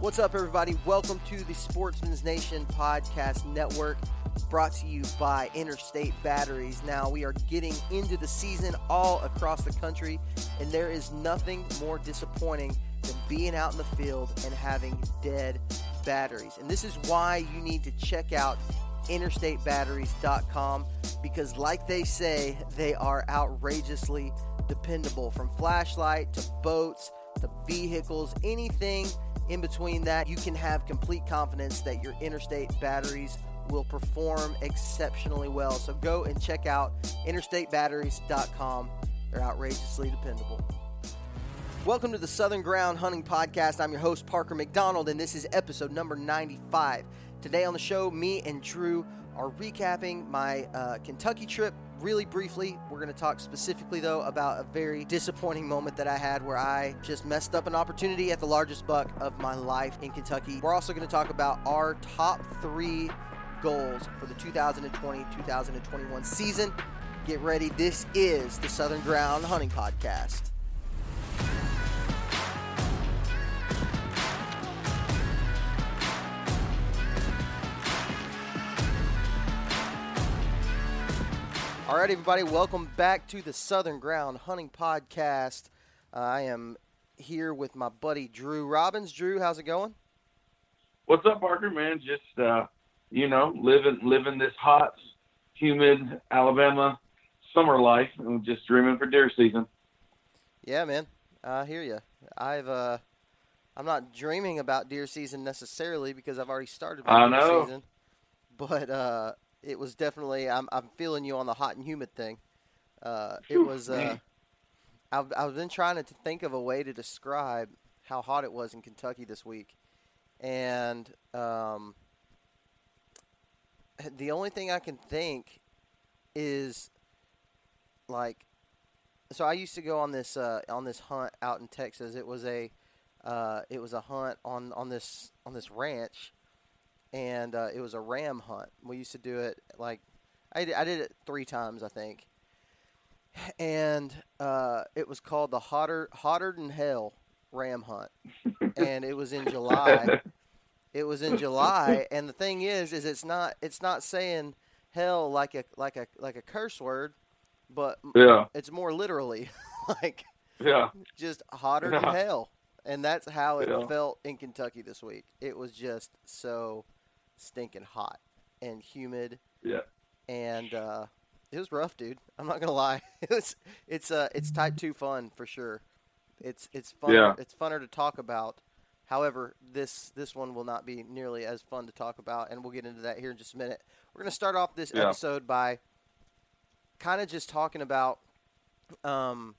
What's up, everybody? Welcome to the Sportsman's Nation Podcast Network, brought to you by Interstate Batteries. Now, we are getting into the season all across the country, and there is nothing more disappointing than being out in the field and having dead batteries. And this is why you need to check out interstatebatteries.com because, like they say, they are outrageously dependable from flashlight to boats to vehicles, anything in between that, you can have complete confidence that your interstate batteries will perform exceptionally well. So go and check out interstatebatteries.com. They're outrageously dependable. Welcome to the Southern Ground Hunting Podcast. I'm your host, Parker McDonald, and this is episode number 95. Today on the show, me and Drew are recapping my uh, Kentucky trip really briefly. We're going to talk specifically, though, about a very disappointing moment that I had where I just messed up an opportunity at the largest buck of my life in Kentucky. We're also going to talk about our top three goals for the 2020 2021 season. Get ready. This is the Southern Ground Hunting Podcast. All right, everybody, welcome back to the Southern Ground Hunting Podcast. Uh, I am here with my buddy Drew Robbins. Drew, how's it going? What's up, Parker? Man, just uh, you know, living living this hot, humid Alabama summer life, and just dreaming for deer season. Yeah, man, I hear you. I've uh, I'm not dreaming about deer season necessarily because I've already started my I deer know. season, but uh, it was definitely I'm I'm feeling you on the hot and humid thing. Uh, it was uh. I've I've been trying to think of a way to describe how hot it was in Kentucky this week, and um, the only thing I can think is like so I used to go on this uh, on this hunt out in Texas. It was a uh, it was a hunt on, on this on this ranch, and uh, it was a ram hunt. We used to do it like I did, I did it three times I think, and uh, it was called the hotter hotter than hell ram hunt, and it was in July. It was in July, and the thing is, is it's not it's not saying hell like a like a like a curse word, but Yeah, it's more literally like yeah, just hotter than hell. And that's how it Yeah. felt in Kentucky this week. It was just so stinking hot and humid yeah. and uh, it was rough, dude. I'm not gonna lie. it's it's uh it's type two fun for sure. It's it's fun Yeah. it's funner to talk about. However, this this one will not be nearly as fun to talk about, and we'll get into that here in just a minute. We're gonna start off this Yeah. episode by kind of just talking about um,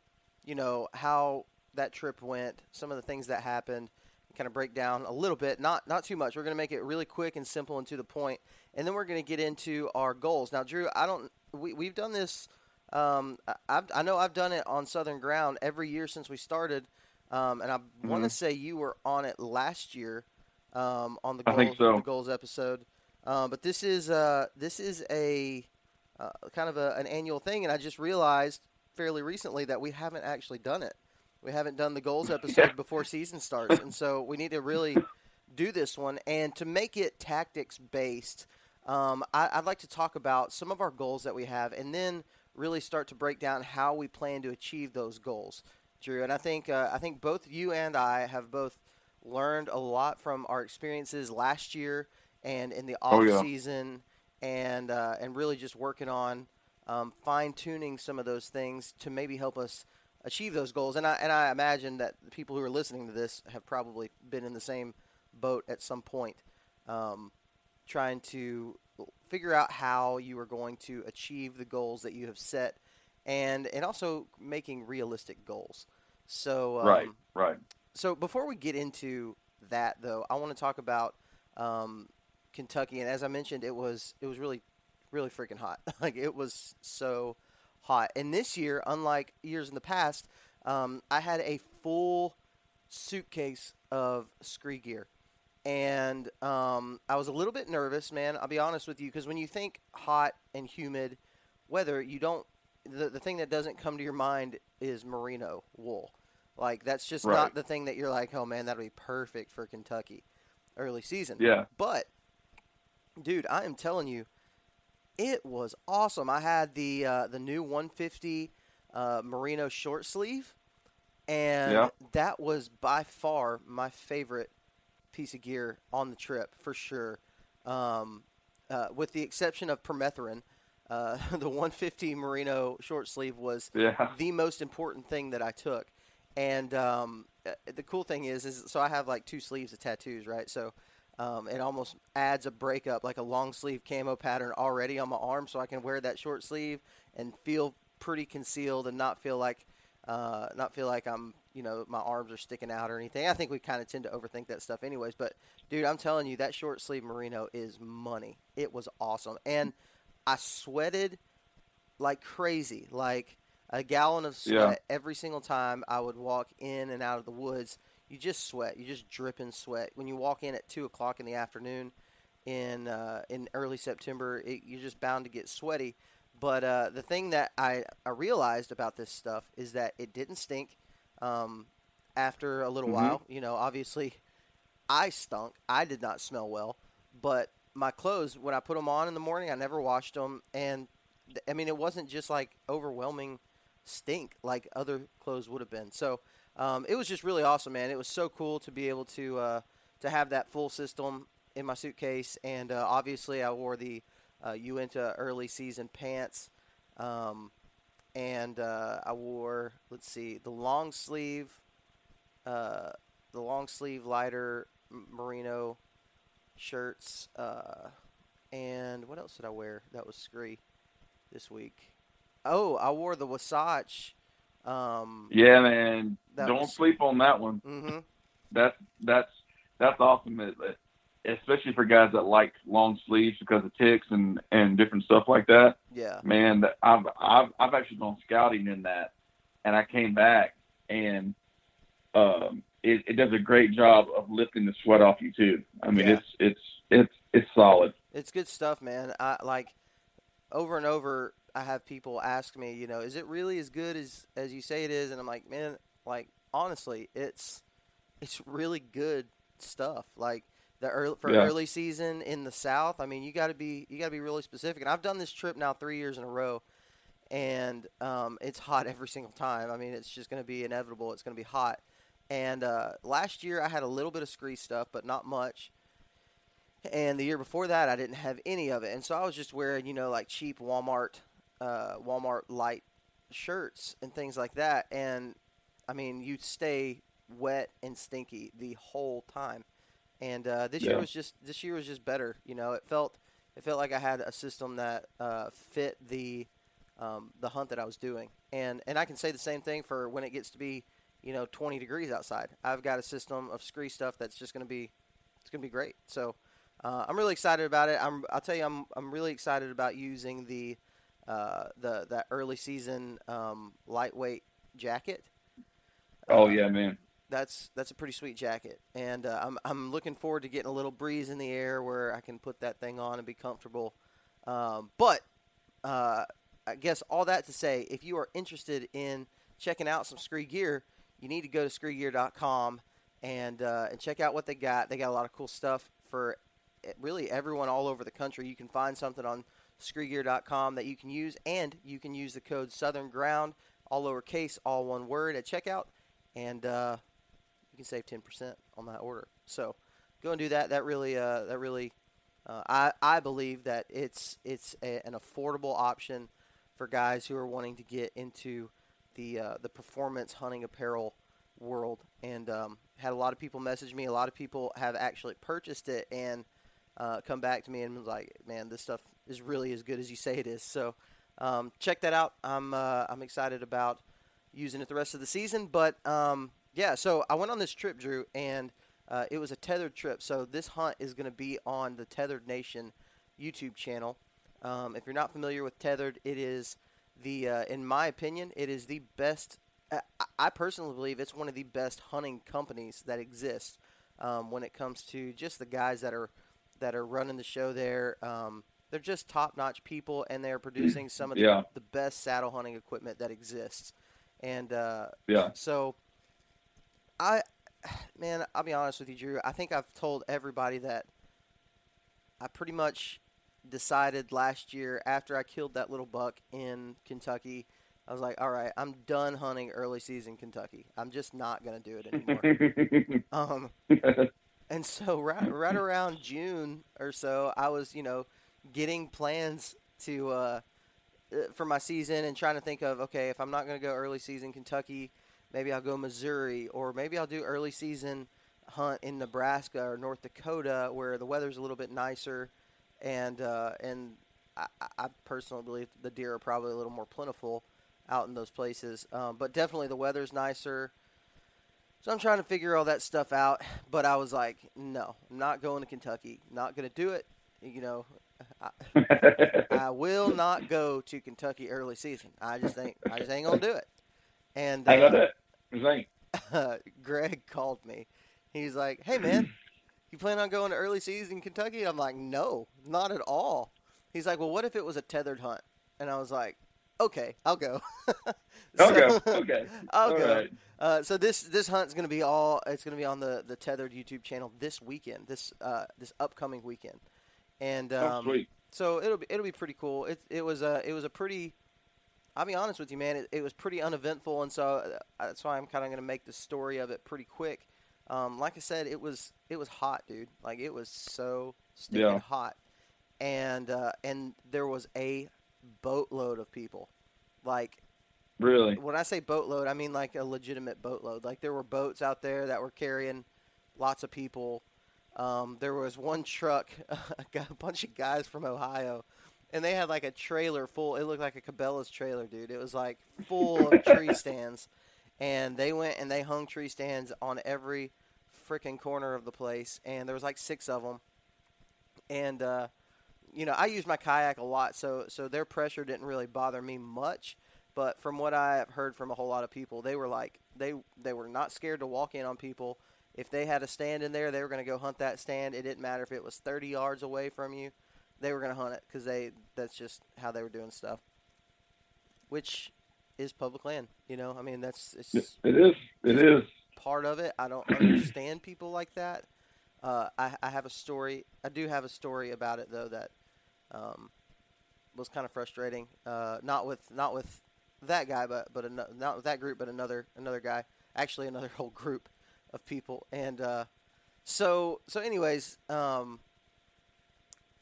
you know, how that trip went, some of the things that happened, kind of break down a little bit, not not too much. We're going to make it really quick and simple and to the point, and then we're going to get into our goals. Now, Drew, I don't we we've done this. Um, I, I've, I know I've done it on Southern Ground every year since we started, um, and I want to say you were on it last year um, on the goals, so. the goals episode. Um, but this is uh, this is a uh, kind of a, an annual thing, and I just realized fairly recently that we haven't actually done it. We haven't done the goals episode yeah. before season starts, and so we need to really do this one. And to make it tactics based, um, I, would like to talk about some of our goals that we have, and then really start to break down how we plan to achieve those goals, Drew. And I think uh, I think both you and I have both learned a lot from our experiences last year and in the off oh, yeah. season, and uh, and really just working on um, fine tuning some of those things to maybe help us achieve those goals. And I and I imagine that the people who are listening to this have probably been in the same boat at some point, um, trying to figure out how you are going to achieve the goals that you have set, and and also making realistic goals. So um, right, right. So before we get into that, though, I want to talk about um, Kentucky, and as I mentioned, it was it was really really freaking hot. like it was so hot. And this year, unlike years in the past, um, I had a full suitcase of scree gear. And um, I was a little bit nervous, man. I'll be honest with you, because when you think hot and humid weather, you don't. The, the thing that doesn't come to your mind is merino wool. Like that's just right. not the thing that you're like, oh man, that'll be perfect for Kentucky early season. Yeah. But dude, I am telling you, it was awesome. I had the uh, the new 150 uh, merino short sleeve, and yeah. that was by far my favorite piece of gear on the trip for sure. Um, uh, with the exception of permethrin, uh, the 150 merino short sleeve was yeah. the most important thing that I took. And um, uh, the cool thing is, is so I have like two sleeves of tattoos, right? So um, it almost adds a breakup, like a long sleeve camo pattern already on my arm, so I can wear that short sleeve and feel pretty concealed and not feel like uh, not feel like I'm you know my arms are sticking out or anything. I think we kind of tend to overthink that stuff, anyways. But dude, I'm telling you, that short sleeve merino is money. It was awesome, and I sweated like crazy, like a gallon of sweat yeah. every single time I would walk in and out of the woods you just sweat. You just drip in sweat. When you walk in at two o'clock in the afternoon in uh, in early September, it, you're just bound to get sweaty. But uh, the thing that I, I realized about this stuff is that it didn't stink um, after a little mm-hmm. while. You know, obviously, I stunk. I did not smell well. But my clothes, when I put them on in the morning, I never washed them. And I mean, it wasn't just like overwhelming stink like other clothes would have been. So um, it was just really awesome, man. It was so cool to be able to uh, to have that full system in my suitcase, and uh, obviously I wore the uh, Uinta early season pants, um, and uh, I wore let's see the long sleeve, uh, the long sleeve lighter merino shirts, uh, and what else did I wear that was scree this week? Oh, I wore the Wasatch um, yeah, man. Don't was... sleep on that one. Mm-hmm. That's that's that's awesome. especially for guys that like long sleeves because of ticks and and different stuff like that. Yeah. Man, I've I've I've actually gone scouting in that, and I came back and um, it, it does a great job of lifting the sweat off you too. I mean, yeah. it's it's it's it's solid. It's good stuff, man. I like over and over I have people ask me, you know, is it really as good as as you say it is? And I'm like, man, like honestly, it's it's really good stuff. Like the early for yeah. early season in the South. I mean, you got to be you got to be really specific. And I've done this trip now three years in a row, and um, it's hot every single time. I mean, it's just going to be inevitable. It's going to be hot. And uh, last year I had a little bit of scree stuff, but not much. And the year before that, I didn't have any of it. And so I was just wearing, you know, like cheap Walmart uh, Walmart light shirts and things like that. And I mean, you stay wet and stinky the whole time. And uh, this yeah. year was just this year was just better. You know, it felt it felt like I had a system that uh, fit the um, the hunt that I was doing. And and I can say the same thing for when it gets to be you know 20 degrees outside. I've got a system of scree stuff that's just going to be it's going to be great. So uh, I'm really excited about it. I'm I'll tell you I'm I'm really excited about using the uh, the that early season um, lightweight jacket. Oh uh, yeah, man. That's that's a pretty sweet jacket, and uh, I'm I'm looking forward to getting a little breeze in the air where I can put that thing on and be comfortable. Um, but uh, I guess all that to say, if you are interested in checking out some Scree gear, you need to go to screegear.com and uh, and check out what they got. They got a lot of cool stuff for eh, really everyone all over the country. You can find something on screegear.com that you can use, and you can use the code Southern Ground, all lowercase, all one word at checkout, and uh, you can save ten percent on that order. So go and do that. That really, uh, that really, uh, I I believe that it's it's a, an affordable option for guys who are wanting to get into the uh, the performance hunting apparel world. And um, had a lot of people message me. A lot of people have actually purchased it and uh, come back to me and was like, "Man, this stuff is really as good as you say it is." So um, check that out. I'm uh, I'm excited about using it the rest of the season. But um, yeah, so I went on this trip, Drew, and uh, it was a tethered trip. So this hunt is going to be on the Tethered Nation YouTube channel. Um, if you're not familiar with Tethered, it is the, uh, in my opinion, it is the best. I, I personally believe it's one of the best hunting companies that exists um, when it comes to just the guys that are that are running the show there. Um, they're just top-notch people, and they're producing some of the, Yeah. the best saddle hunting equipment that exists. And uh, Yeah. so, I, man, I'll be honest with you, Drew. I think I've told everybody that I pretty much decided last year after I killed that little buck in Kentucky. I was like, all right, I'm done hunting early season Kentucky. I'm just not going to do it anymore. um, and so right, right around June or so, I was, you know, getting plans to uh, uh, for my season and trying to think of okay, if I'm not going to go early season Kentucky, maybe I'll go Missouri or maybe I'll do early season hunt in Nebraska or North Dakota where the weather's a little bit nicer and uh, and I, I personally believe the deer are probably a little more plentiful out in those places. Um, but definitely the weather's nicer. So I'm trying to figure all that stuff out. But I was like, no, I'm not going to Kentucky. Not going to do it. You know, I, I will not go to Kentucky early season. I just ain't. I just ain't gonna do it. And I got uh, it. Uh, Greg called me. He's like, "Hey man, you plan on going to early season Kentucky?" I'm like, "No, not at all." He's like, "Well, what if it was a tethered hunt?" And I was like, "Okay, I'll go." okay, So- okay. I'll All go. right. Uh, so this this hunt's gonna be all. It's gonna be on the the tethered YouTube channel this weekend. This uh, this upcoming weekend. And um, oh, so it'll be it'll be pretty cool. It it was a it was a pretty. I'll be honest with you, man. It, it was pretty uneventful, and so uh, that's why I'm kind of going to make the story of it pretty quick. Um, like I said, it was it was hot, dude. Like it was so stinking Yeah. hot, and uh, and there was a boatload of people. Like Really? when I say boatload, I mean like a legitimate boatload. Like there were boats out there that were carrying lots of people. Um, there was one truck, a a bunch of guys from Ohio, and they had like a trailer full. It looked like a Cabela's trailer, dude. It was like full of tree stands, and they went and they hung tree stands on every freaking corner of the place, and there was like six of them. And uh, you know, I use my kayak a lot, so so their pressure didn't really bother me much. But from what I have heard from a whole lot of people, they were like they they were not scared to walk in on people. If they had a stand in there, they were going to go hunt that stand. It didn't matter if it was 30 yards away from you, they were going to hunt it because they that's just how they were doing stuff. Which is public land, you know. I mean, that's it's It is. It is. part of it. I don't understand people like that. Uh, I, I have a story. I do have a story about it though that um, was kind of frustrating. Uh, not with not with that guy, but but ano- not with that group, but another another guy. Actually, another whole group of people. And uh, so so, anyways, um,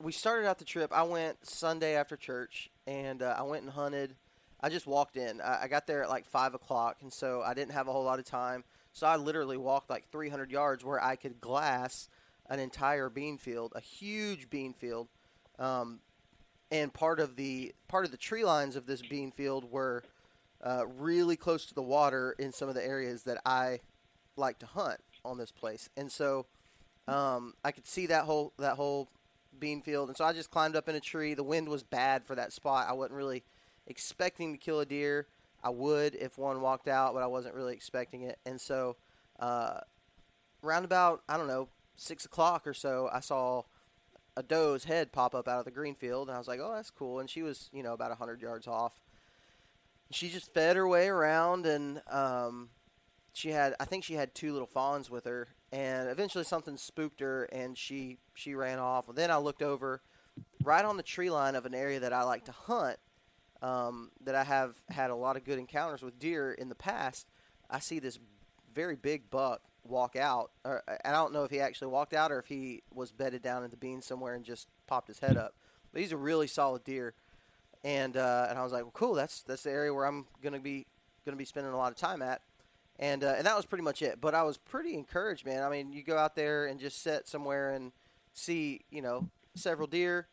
we started out the trip. I went Sunday after church, and uh, I went and hunted. I just walked in. I, I got there at like five o'clock, and so I didn't have a whole lot of time. So I literally walked like 300 yards where I could glass an entire bean field, a huge bean field. Um, and part of the part of the tree lines of this bean field were uh, really close to the water in some of the areas that I like to hunt on this place. And so um, I could see that whole that whole bean field, and so I just climbed up in a tree. The wind was bad for that spot. I wasn't really expecting to kill a deer. I would if one walked out, but I wasn't really expecting it. And so, uh, about I don't know six o'clock or so, I saw a doe's head pop up out of the green field, and I was like, oh, that's cool. And she was, you know, about hundred yards off. She just fed her way around, and um, she had, I think she had two little fawns with her, and eventually something spooked her, and she she ran off. And then I looked over, right on the tree line of an area that I like to hunt, um, that I have had a lot of good encounters with deer in the past. I see this very big buck walk out. Or, and I don't know if he actually walked out or if he was bedded down in the beans somewhere and just popped his head up. But he's a really solid deer. And uh, and I was like, well, cool. That's that's the area where I'm gonna be gonna be spending a lot of time at. And uh, and that was pretty much it. But I was pretty encouraged, man. I mean, you go out there and just sit somewhere and see, you know, several deer.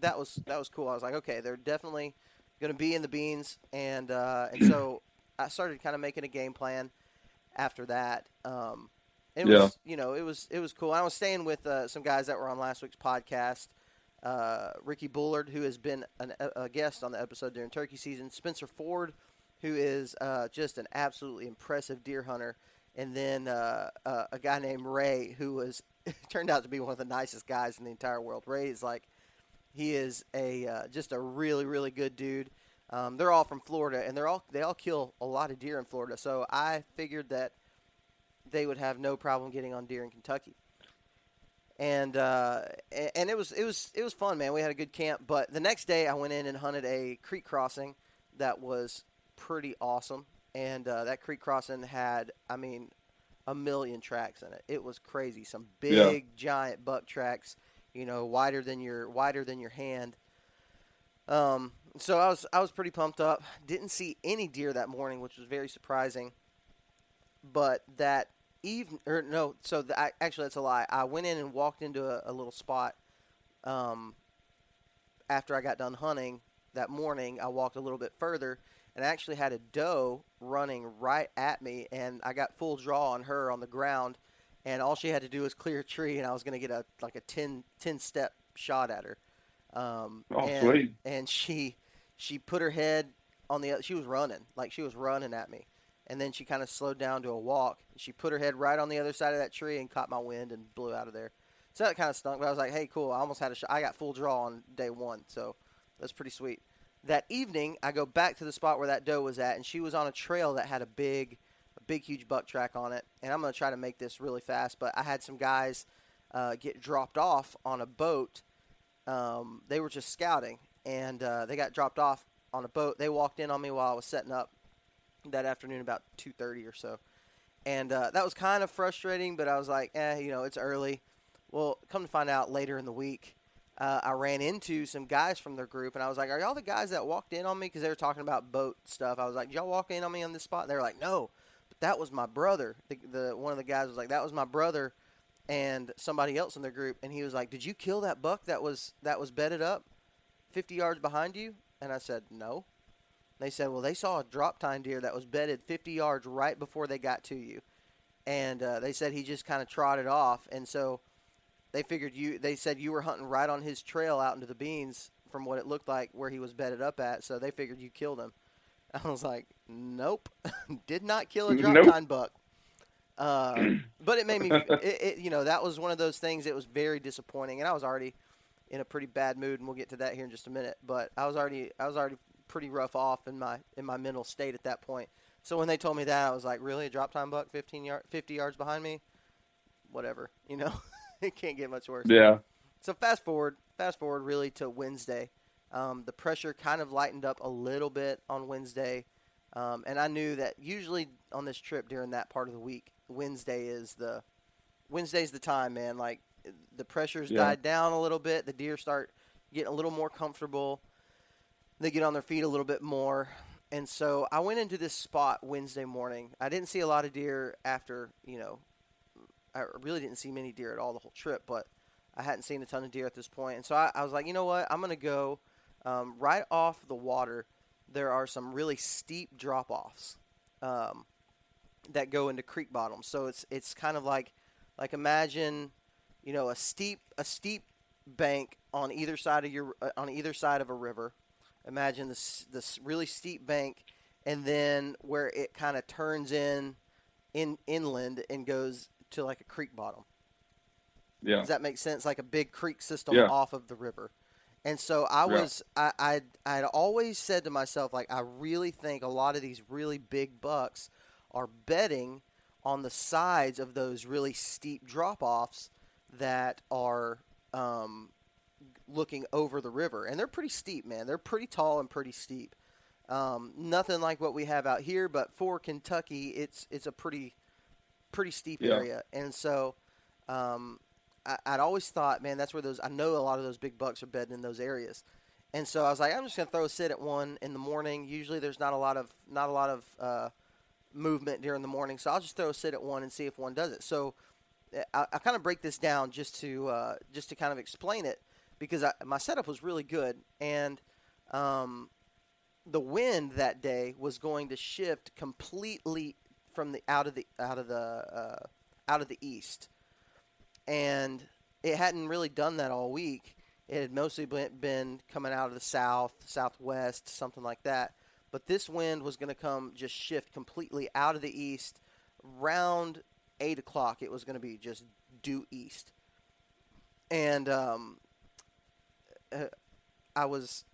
That was that was cool. I was like, okay, they're definitely going to be in the beans, and uh, and so I started kind of making a game plan after that. Um, it Yeah. was you know it was it was cool. I was staying with uh, some guys that were on last week's podcast. Uh, Ricky Bullard, who has been an, a a guest on the episode during turkey season, Spencer Ford, who is uh, just an absolutely impressive deer hunter, and then uh, uh, a guy named Ray, who was turned out to be one of the nicest guys in the entire world. Ray is like he is a uh, just a really really good dude. Um, they're all from Florida, and they're all they all kill a lot of deer in Florida. So I figured that they would have no problem getting on deer in Kentucky. And uh, and it was it was it was fun, man. We had a good camp. But the next day, I went in and hunted a creek crossing that was pretty awesome. And uh, that creek crossing had, I mean, a million tracks in it. It was crazy. Some Yeah. big, giant buck tracks. You know, wider than your wider than your hand. Um, so I was I was pretty pumped up. Didn't see any deer that morning, which was very surprising. But that evening, or no, so the, I, actually that's a lie. I went in and walked into a, a little spot. Um, after I got done hunting that morning, I walked a little bit further and I actually had a doe running right at me, and I got full draw on her on the ground, and all she had to do was clear a tree, and I was going to get a like a 10, 10 step shot at her. Um, Oh, and, sweet. And she she put her head on the. She was running like she was running at me, and then she kind of slowed down to a walk. She put her head right on the other side of that tree and caught my wind and blew out of there. So that kind of stunk. But I was like, hey, cool. I almost had a shot. I got full draw on day one, so that's pretty sweet. That evening, I go back to the spot where that doe was at, and she was on a trail that had a big, a big, huge buck track on it. And I'm gonna try to make this really fast, but I had some guys uh, get dropped off on a boat. Um, they were just scouting, and uh, they got dropped off on a boat. They walked in on me while I was setting up that afternoon, about 2:30 or so, and uh, that was kind of frustrating. But I was like, eh, you know, it's early. Well, come to find out later in the week, uh, I ran into some guys from their group, and I was like, "Are y'all the guys that walked in on me?" Because they were talking about boat stuff. I was like, "Did y'all walk in on me on this spot?" And they were like, "No, but that was my brother." The, the one of the guys was like, "That was my brother," and somebody else in their group, and he was like, "Did you kill that buck that was that was bedded up, 50 yards behind you?" And I said, "No." They said, "Well, they saw a drop tine deer that was bedded 50 yards right before they got to you," and uh, they said he just kind of trotted off, and so they figured you. They said you were hunting right on his trail out into the beans from what it looked like where he was bedded up at. So they figured you killed him. I was like, nope, did not kill a drop Nope. tine buck. Uh, but it made me, it, it, you know, that was one of those things. It was very disappointing, and I was already in a pretty bad mood, and we'll get to that here in just a minute. But I was already, I was already pretty rough off in my in my mental state at that point. So when they told me that, I was like, really, a drop tine buck, 15 yard, 50 yards behind me, whatever, you know, it can't get much worse. Yeah. So fast forward, fast forward really to Wednesday. Um, the pressure kind of lightened up a little bit on Wednesday, um, and I knew that usually on this trip during that part of the week, Wednesday is the Wednesday's the time, man. Like the pressure's Yeah. died down a little bit. The deer start getting a little more comfortable. They get on their feet a little bit more. And so I went into this spot Wednesday morning. I didn't see a lot of deer after, you know, I really didn't see many deer at all the whole trip, but I hadn't seen a ton of deer at this point. And so I, I was like, you know what? I'm going to go um, right off the water. There are some really steep drop offs um, that go into creek bottoms. So it's it's kind of like like imagine, you know, a steep a steep bank on either side of your uh, on either side of a river. Imagine this this really steep bank, and then where it kind of turns in in inland and goes to like a creek bottom. Yeah. Does that make sense? Like a big creek system Yeah. off of the river. And so I Yeah. was, I, I, I'd always said to myself, like, I really think a lot of these really big bucks are bedding on the sides of those really steep drop offs that are um, looking over the river. And they're pretty steep, man. They're pretty tall and pretty steep. Um, nothing like what we have out here, but for Kentucky, it's it's a pretty pretty steep Yeah. area. And so um, I, I'd always thought, man, that's where those. I know a lot of those big bucks are bedding in those areas. And so I was like, I'm just gonna throw a sit at one in the morning. Usually, there's not a lot of not a lot of uh, movement during the morning, so I'll just throw a sit at one and see if one does it. So I, I kind of break this down just to uh, just to kind of explain it because I, my setup was really good and um, the wind that day was going to shift completely from the out of the out of the uh, out of the east, and it hadn't really done that all week. It had mostly been, coming out of the south, southwest, something like that. But this wind was going to come just shift completely out of the east. Round eight o'clock, it was going to be just due east, and um, uh, I was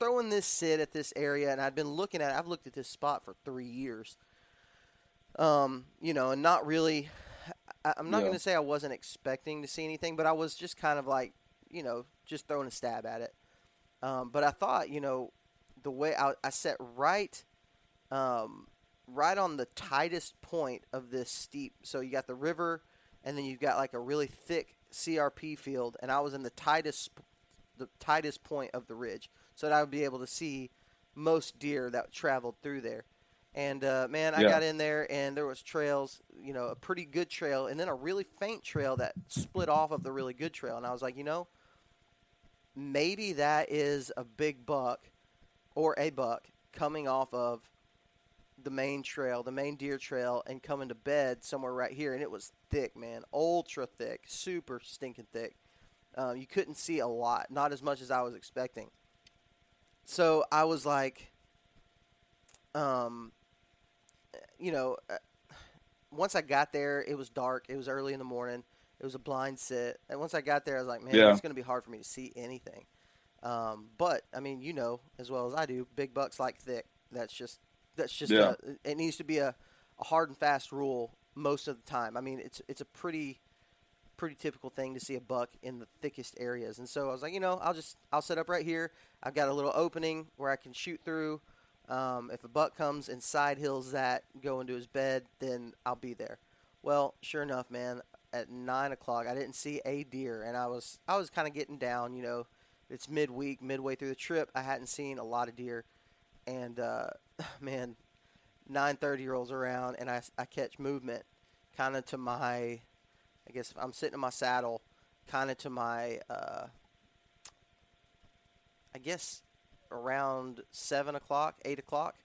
throwing this sit at this area, and I'd been looking at. It. I've looked at this spot for three years. Um, you know, and not really. I, I'm not Yeah. going to say I wasn't expecting to see anything, but I was just kind of like, you know, just throwing a stab at it. Um, but I thought, you know, the way I, I set right, um, right on the tightest point of this steep. So you got the river, and then you've got like a really thick CRP field, and I was in the tightest, the tightest point of the ridge, so that I would be able to see most deer that traveled through there. And uh, man, I Yeah. got in there, and there was trails, you know, a pretty good trail, and then a really faint trail that split off of the really good trail. And I was like, you know, maybe that is a big buck or a buck coming off of the main trail, the main deer trail, and coming to bed somewhere right here. And it was thick, man, ultra thick, super stinking thick. Um, you couldn't see a lot, not as much as I was expecting. So I was like, um, you know, uh, once I got there, it was dark. It was early in the morning. It was a blind sit, and once I got there, I was like, man, Yeah. it's going to be hard for me to see anything. Um, but I mean, you know as well as I do, big bucks like thick. That's just that's just Yeah. a, it needs to be a, a hard and fast rule most of the time. I mean, it's it's a pretty pretty typical thing to see a buck in the thickest areas. And so I was like, you know, I'll just I'll set up right here. I've got a little opening where I can shoot through. Um, if a buck comes and side hills that, go into his bed, then I'll be there. Well, sure enough, man. At nine o'clock, I didn't see a deer, and I was I was kind of getting down. You know, it's midweek, midway through the trip. I hadn't seen a lot of deer, and uh, man, nine thirty rolls around, and I, I catch movement, kind of to my, I guess I'm sitting in my saddle, kind of to my, uh, I guess around seven o'clock, eight o'clock.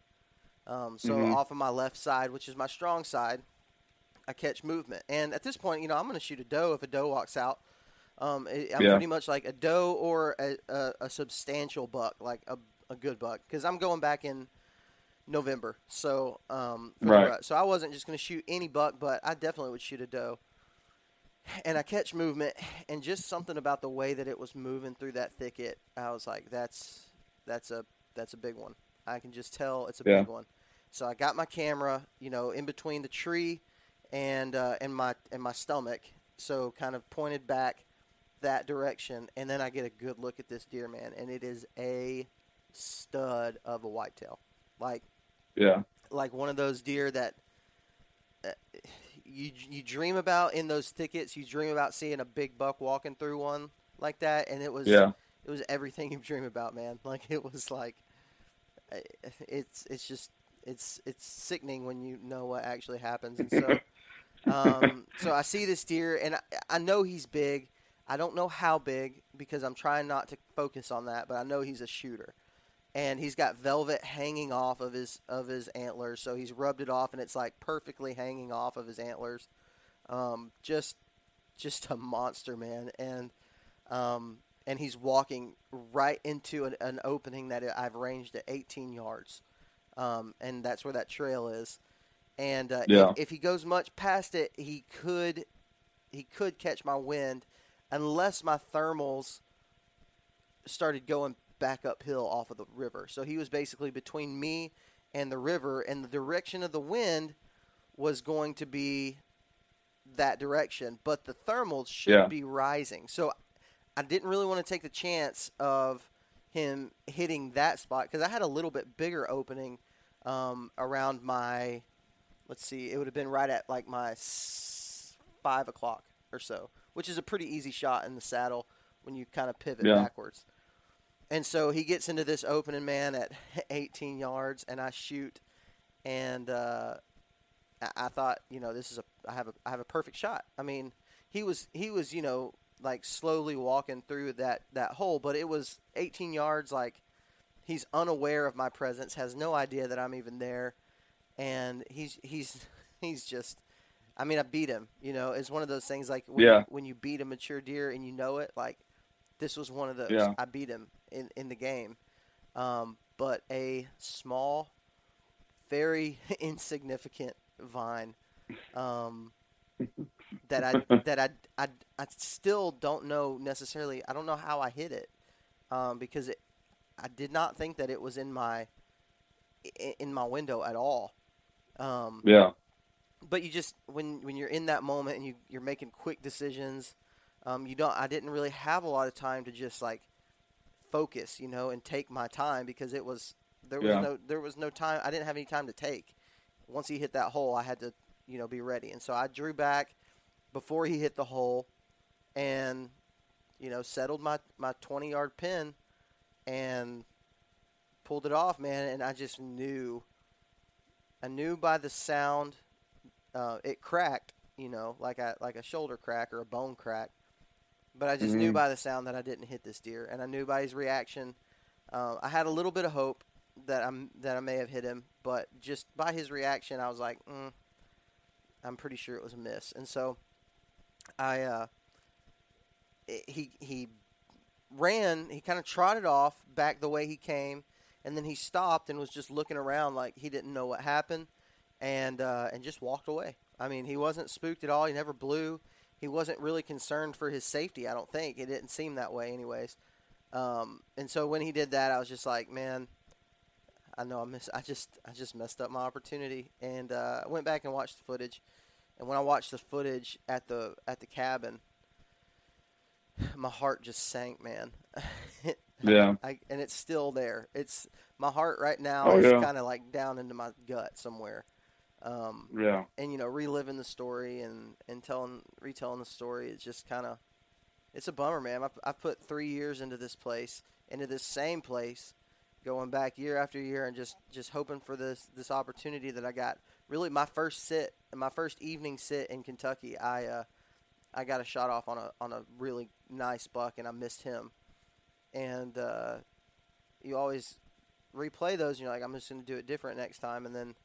Um, so Mhm. off of my left side, which is my strong side, I catch movement. And at this point, you know, I'm going to shoot a doe if a doe walks out. Um, I- I'm Yeah. pretty much like a doe or a, a, a substantial buck, like a, a good buck, because I'm going back in November. So, um, Right. so I wasn't just going to shoot any buck, but I definitely would shoot a doe. And I catch movement, and just something about the way that it was moving through that thicket, I was like, "That's that's a that's a big one." I can just tell it's a Yeah. big one. So I got my camera, you know, in between the tree and uh, and my and my stomach, so kind of pointed back that direction, and then I get a good look at this deer, man, and it is a stud of a whitetail, like Yeah. like one of those deer that uh, you you dream about in those thickets. You dream about seeing a big buck walking through one like that, and it was Yeah. It was everything you dream about, man. Like it was like it's it's just it's it's sickening when you know what actually happens, and so um, so I see this deer, and I, I know he's big. I don't know how big because I'm trying not to focus on that, but I know he's a shooter and he's got velvet hanging off of his of his antlers. So he's rubbed it off, and it's like perfectly hanging off of his antlers. Um, just just a monster, man, and um, and he's walking right into an, an opening that I've ranged at 18 yards, um, and that's where that trail is. And uh, Yeah. if, if he goes much past it, he could he could catch my wind unless my thermals started going back uphill off of the river. So he was basically between me and the river, and the direction of the wind was going to be that direction, but the thermals should Yeah. be rising. So I didn't really want to take the chance of him hitting that spot because I had a little bit bigger opening um, around my. Let's see, it would have been right at like my s- five o'clock or so, which is a pretty easy shot in the saddle when you kind of pivot Yeah. backwards. And so he gets into this opening man at 18 yards, and I shoot, and uh, I- I thought, you know, this is a I have a I have a perfect shot. I mean, he was he was you know like slowly walking through that that hole, but it was 18 yards. Like he's unaware of my presence, has no idea that I'm even there, and he's he's he's just. I mean, I beat him. You know, it's one of those things like when, Yeah. you, when you beat a mature deer and you know it. Like this was one of those. Yeah. I beat him in in the game, um, but a small, very insignificant vine um, that I that I, I I still don't know necessarily. I don't know how I hit it um, because it, I did not think that it was in my in my window at all. Um, Yeah. but you just when when you're in that moment and you you're making quick decisions, um, you don't. I didn't really have a lot of time to just like focus, you know, and take my time because it was there was Yeah. no there was no time. I didn't have any time to take. Once he hit that hole, I had to you know be ready, and so I drew back before he hit the hole, and you know settled my my 20 yard pin, and pulled it off, man. And I just knew. I knew by the sound uh, it cracked, you know, like a like a shoulder crack or a bone crack. But I just knew Mhm. by the sound that I didn't hit this deer, and I knew by his reaction. Uh, I had a little bit of hope that I'm that I may have hit him, but just by his reaction, I was like, mm, I'm pretty sure it was a miss. And so, I uh, he he ran. He kind of trotted off back the way he came, and then he stopped and was just looking around like he didn't know what happened, and uh, and just walked away. I mean, he wasn't spooked at all. He never blew. He wasn't really concerned for his safety. I don't think it didn't seem that way, anyways. Um, and so when he did that, I was just like, man, I know I miss. I just I just messed up my opportunity, and uh, I went back and watched the footage. And when I watched the footage at the at the cabin, my heart just sank, man. Yeah. I, and it's still there. It's my heart right now Oh, is yeah. kind of like down into my gut somewhere. Um, Yeah. and you know, reliving the story and and telling retelling the story, it's just kind of it's a bummer, man. I've, I've put three years into this place, into this same place, going back year after year, and just just hoping for this this opportunity that I got. Really, my first sit, my first evening sit in Kentucky, I uh, I got a shot off on a on a really nice buck, and I missed him. And uh, you always replay those, and you're like, I'm just going to do it different next time, and then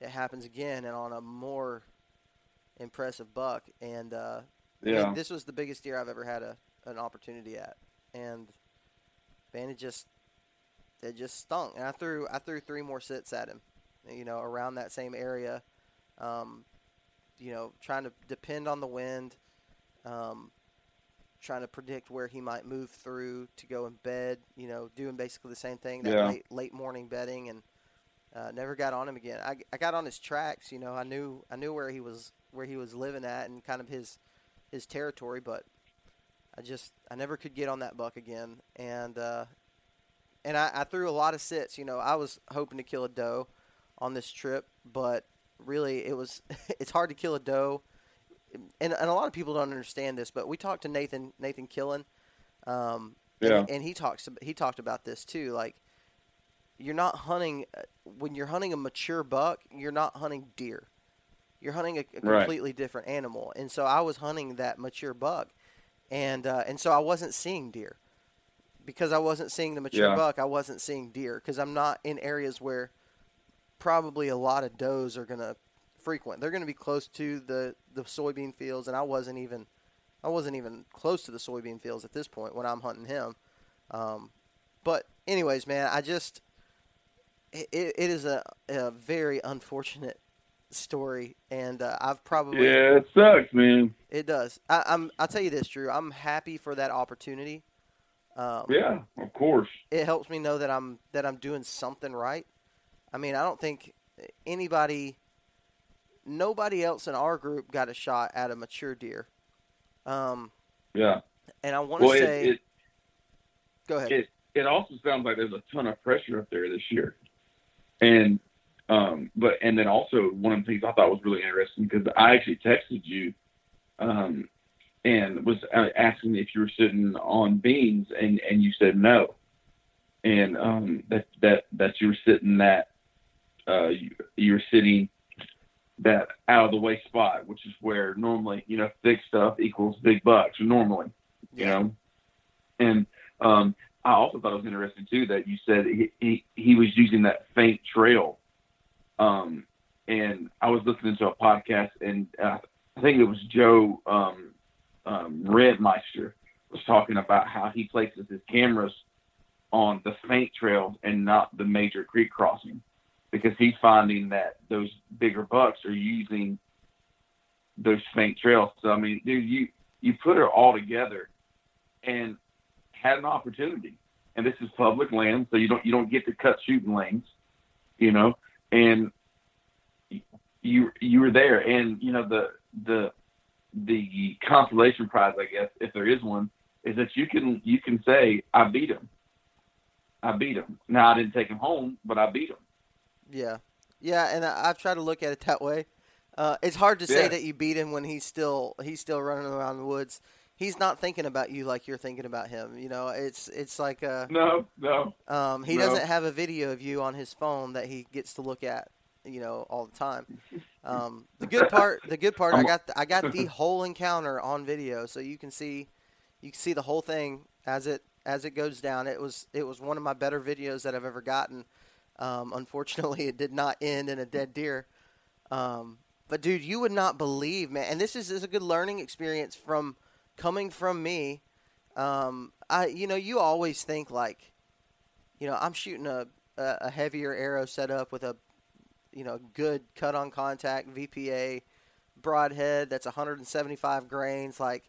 it happens again, and on a more impressive buck. And uh, I mean, this was the biggest deer I've ever had a an opportunity at, and man, it just it just stunk. And I threw I threw three more sits at him, you know, around that same area. Um, you know, trying to depend on the wind, um, trying to predict where he might move through to go in bed. You know, doing basically the same thing that Yeah. late late morning bedding, and uh, never got on him again. I, I got on his tracks. You know, I knew I knew where he was where he was living at and kind of his his territory, but I just I never could get on that buck again. And uh, and I, I threw a lot of sits. You know, I was hoping to kill a doe on this trip, but really it was it's hard to kill a doe. And, and a lot of people don't understand this, but we talked to Nathan Nathan Killen, um, Yeah. and, and he talks he talked about this too. Like you're not hunting uh, when you're hunting a mature buck, you're not hunting deer. You're hunting a, a Right. completely different animal, and so I was hunting that mature buck, and uh, and so I wasn't seeing deer because I wasn't seeing the mature Yeah. buck. I wasn't seeing deer because I'm not in areas where probably a lot of does are gonna frequent. They're gonna be close to the the soybean fields, and I wasn't even I wasn't even close to the soybean fields at this point when I'm hunting him. Um, but anyways, man, I just it, it is a, a very unfortunate story, and uh, I've probably yeah, it sucks, man. It does. I, I'm. I'll tell you this, Drew. I'm happy for that opportunity. Um, yeah, of course. It helps me know that I'm that I'm doing something right. I mean, I don't think anybody, nobody else in our group got a shot at a mature deer. Um, yeah. And I want to well, say, it, it, go ahead. It it also sounds like there's a ton of pressure up there this year, and um, but and then also one of the things I thought was really interesting because I actually texted you, um, and was uh, asking if you were sitting on beans, and and you said no, and um, that that that you were sitting that uh, you, you're sitting that out of the way spot, which is where normally you know thick stuff equals big bucks normally, you Yeah. know, and um, I also thought it was interesting too that you said he, he, he was using that faint trail. Um, and I was listening to a podcast and uh, I think it was Joe um, um, Redmeister was talking about how he places his cameras on the faint trails and not the major creek crossing because he's finding that those bigger bucks are using those faint trails. So I mean, dude, you you put it all together and had an opportunity. And this is public land, so you don't you don't get to cut shooting lanes, you know. And you you were there, and you know the the the consolation prize, I guess, if there is one, is that you can you can say I beat him. I beat him. Now I didn't take him home, but I beat him. Yeah, yeah, and I, I've tried to look at it that way. Uh, it's hard to say Yeah. that you beat him when he's still he's still running around the woods. He's not thinking about you like you're thinking about him. You know, it's it's like uh, No, no. um, he No. doesn't have a video of you on his phone that he gets to look at. You know, all the time. Um, the good part, the good part, I I'm- got I got the whole encounter on video, so you can see you can see the whole thing as it as it goes down. It was it was one of my better videos that I've ever gotten. Um, unfortunately, it did not end in a dead deer. Um, but dude, you would not believe, man. And this is, is a good learning experience from coming from me. Um, I you know you always think like, you know, I'm shooting a a, a heavier arrow setup with a you know good cut on contact VPA broadhead that's 175 grains. Like,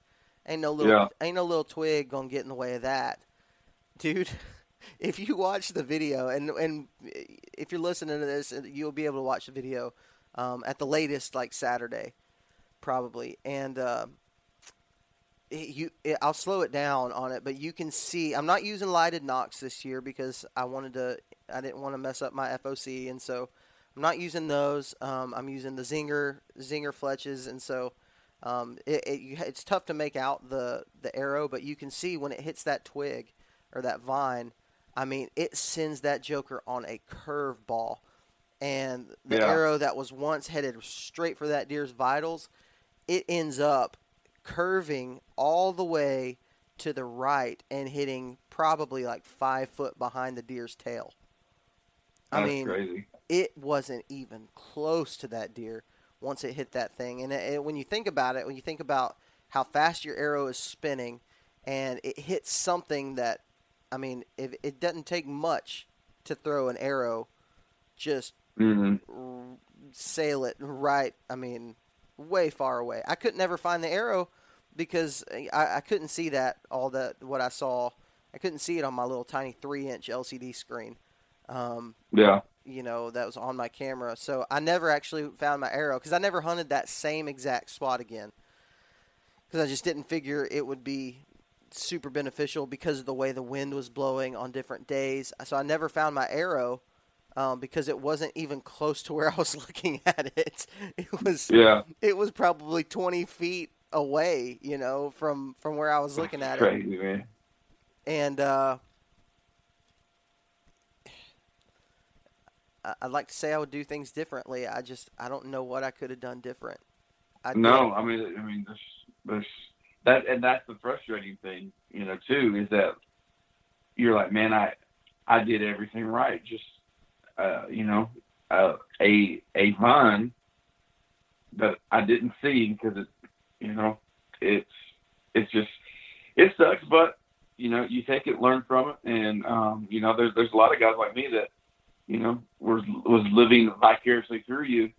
ain't no little Yeah. ain't no little twig gonna get in the way of that, dude. If you watch the video and and if you're listening to this, you'll be able to watch the video um, at the latest, like Saturday, probably. And uh, it- you, it, I'll slow it down on it, but you can see I'm not using lighted nocks this year because I wanted to. I didn't want to mess up my FOC, and so I'm not using those. Um, I'm using the Zinger Zinger fletches, and so um, it, it, it's tough to make out the the arrow, but you can see when it hits that twig or that vine. I mean, it sends that joker on a curve ball, and the Yeah. arrow that was once headed straight for that deer's vitals, it ends up curving all the way to the right and hitting probably like five foot behind the deer's tail. I That's mean, crazy. it wasn't even close to that deer once it hit that thing. And it, when you think about it, when you think about how fast your arrow is spinning, and it hits something that, I mean, if it doesn't take much to throw an arrow, just hmm r- sail it right. I mean, way far away. I could never find the arrow because I, I couldn't see that all that what I saw. I couldn't see it on my little tiny three inch LCD screen. Um, Yeah. you know that was on my camera so i never actually found my arrow because i never hunted that same exact spot again because i just didn't figure it would be super beneficial because of the way the wind was blowing on different days so i never found my arrow um, because it wasn't even close to where i was looking at it it was Yeah. it was probably 20 feet away you know from from where i was looking at it crazy, man. and uh, I'd like to say I would do things differently. I just I don't know what I could have done different. I No, I mean, I mean, there's, there's that, and that's the frustrating thing, you know, too, is that you're like, man, I, I did everything right. Just, uh, you know, uh, a a vine that I didn't see because it, you know, it's it's just it sucks, but you know, you take it, learn from it, and um, you know, there's there's a lot of guys like me that, you know, was was living vicariously through you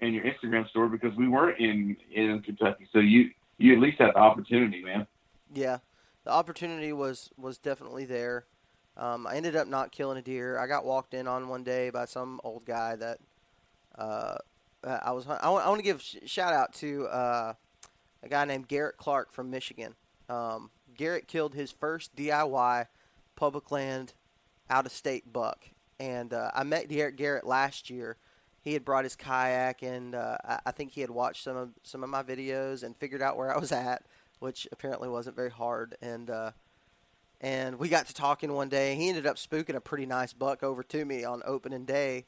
and your Instagram story because we weren't in in Kentucky, so you you at least had the opportunity, man. Yeah, the opportunity was was definitely there. Um, I ended up not killing a deer. I got walked in on one day by some old guy that uh, I was. I want, I want to give sh- shout out to uh, a guy named Garrett Clark from Michigan. Um, Garrett killed his first DIY public land out of state buck, and uh, I met Garrett Garrett last year. He had brought his kayak, and uh, I, think he had watched some of some of my videos and figured out where I was at, which apparently wasn't very hard. And uh, and we got to talking one day. He ended up spooking a pretty nice buck over to me on opening day,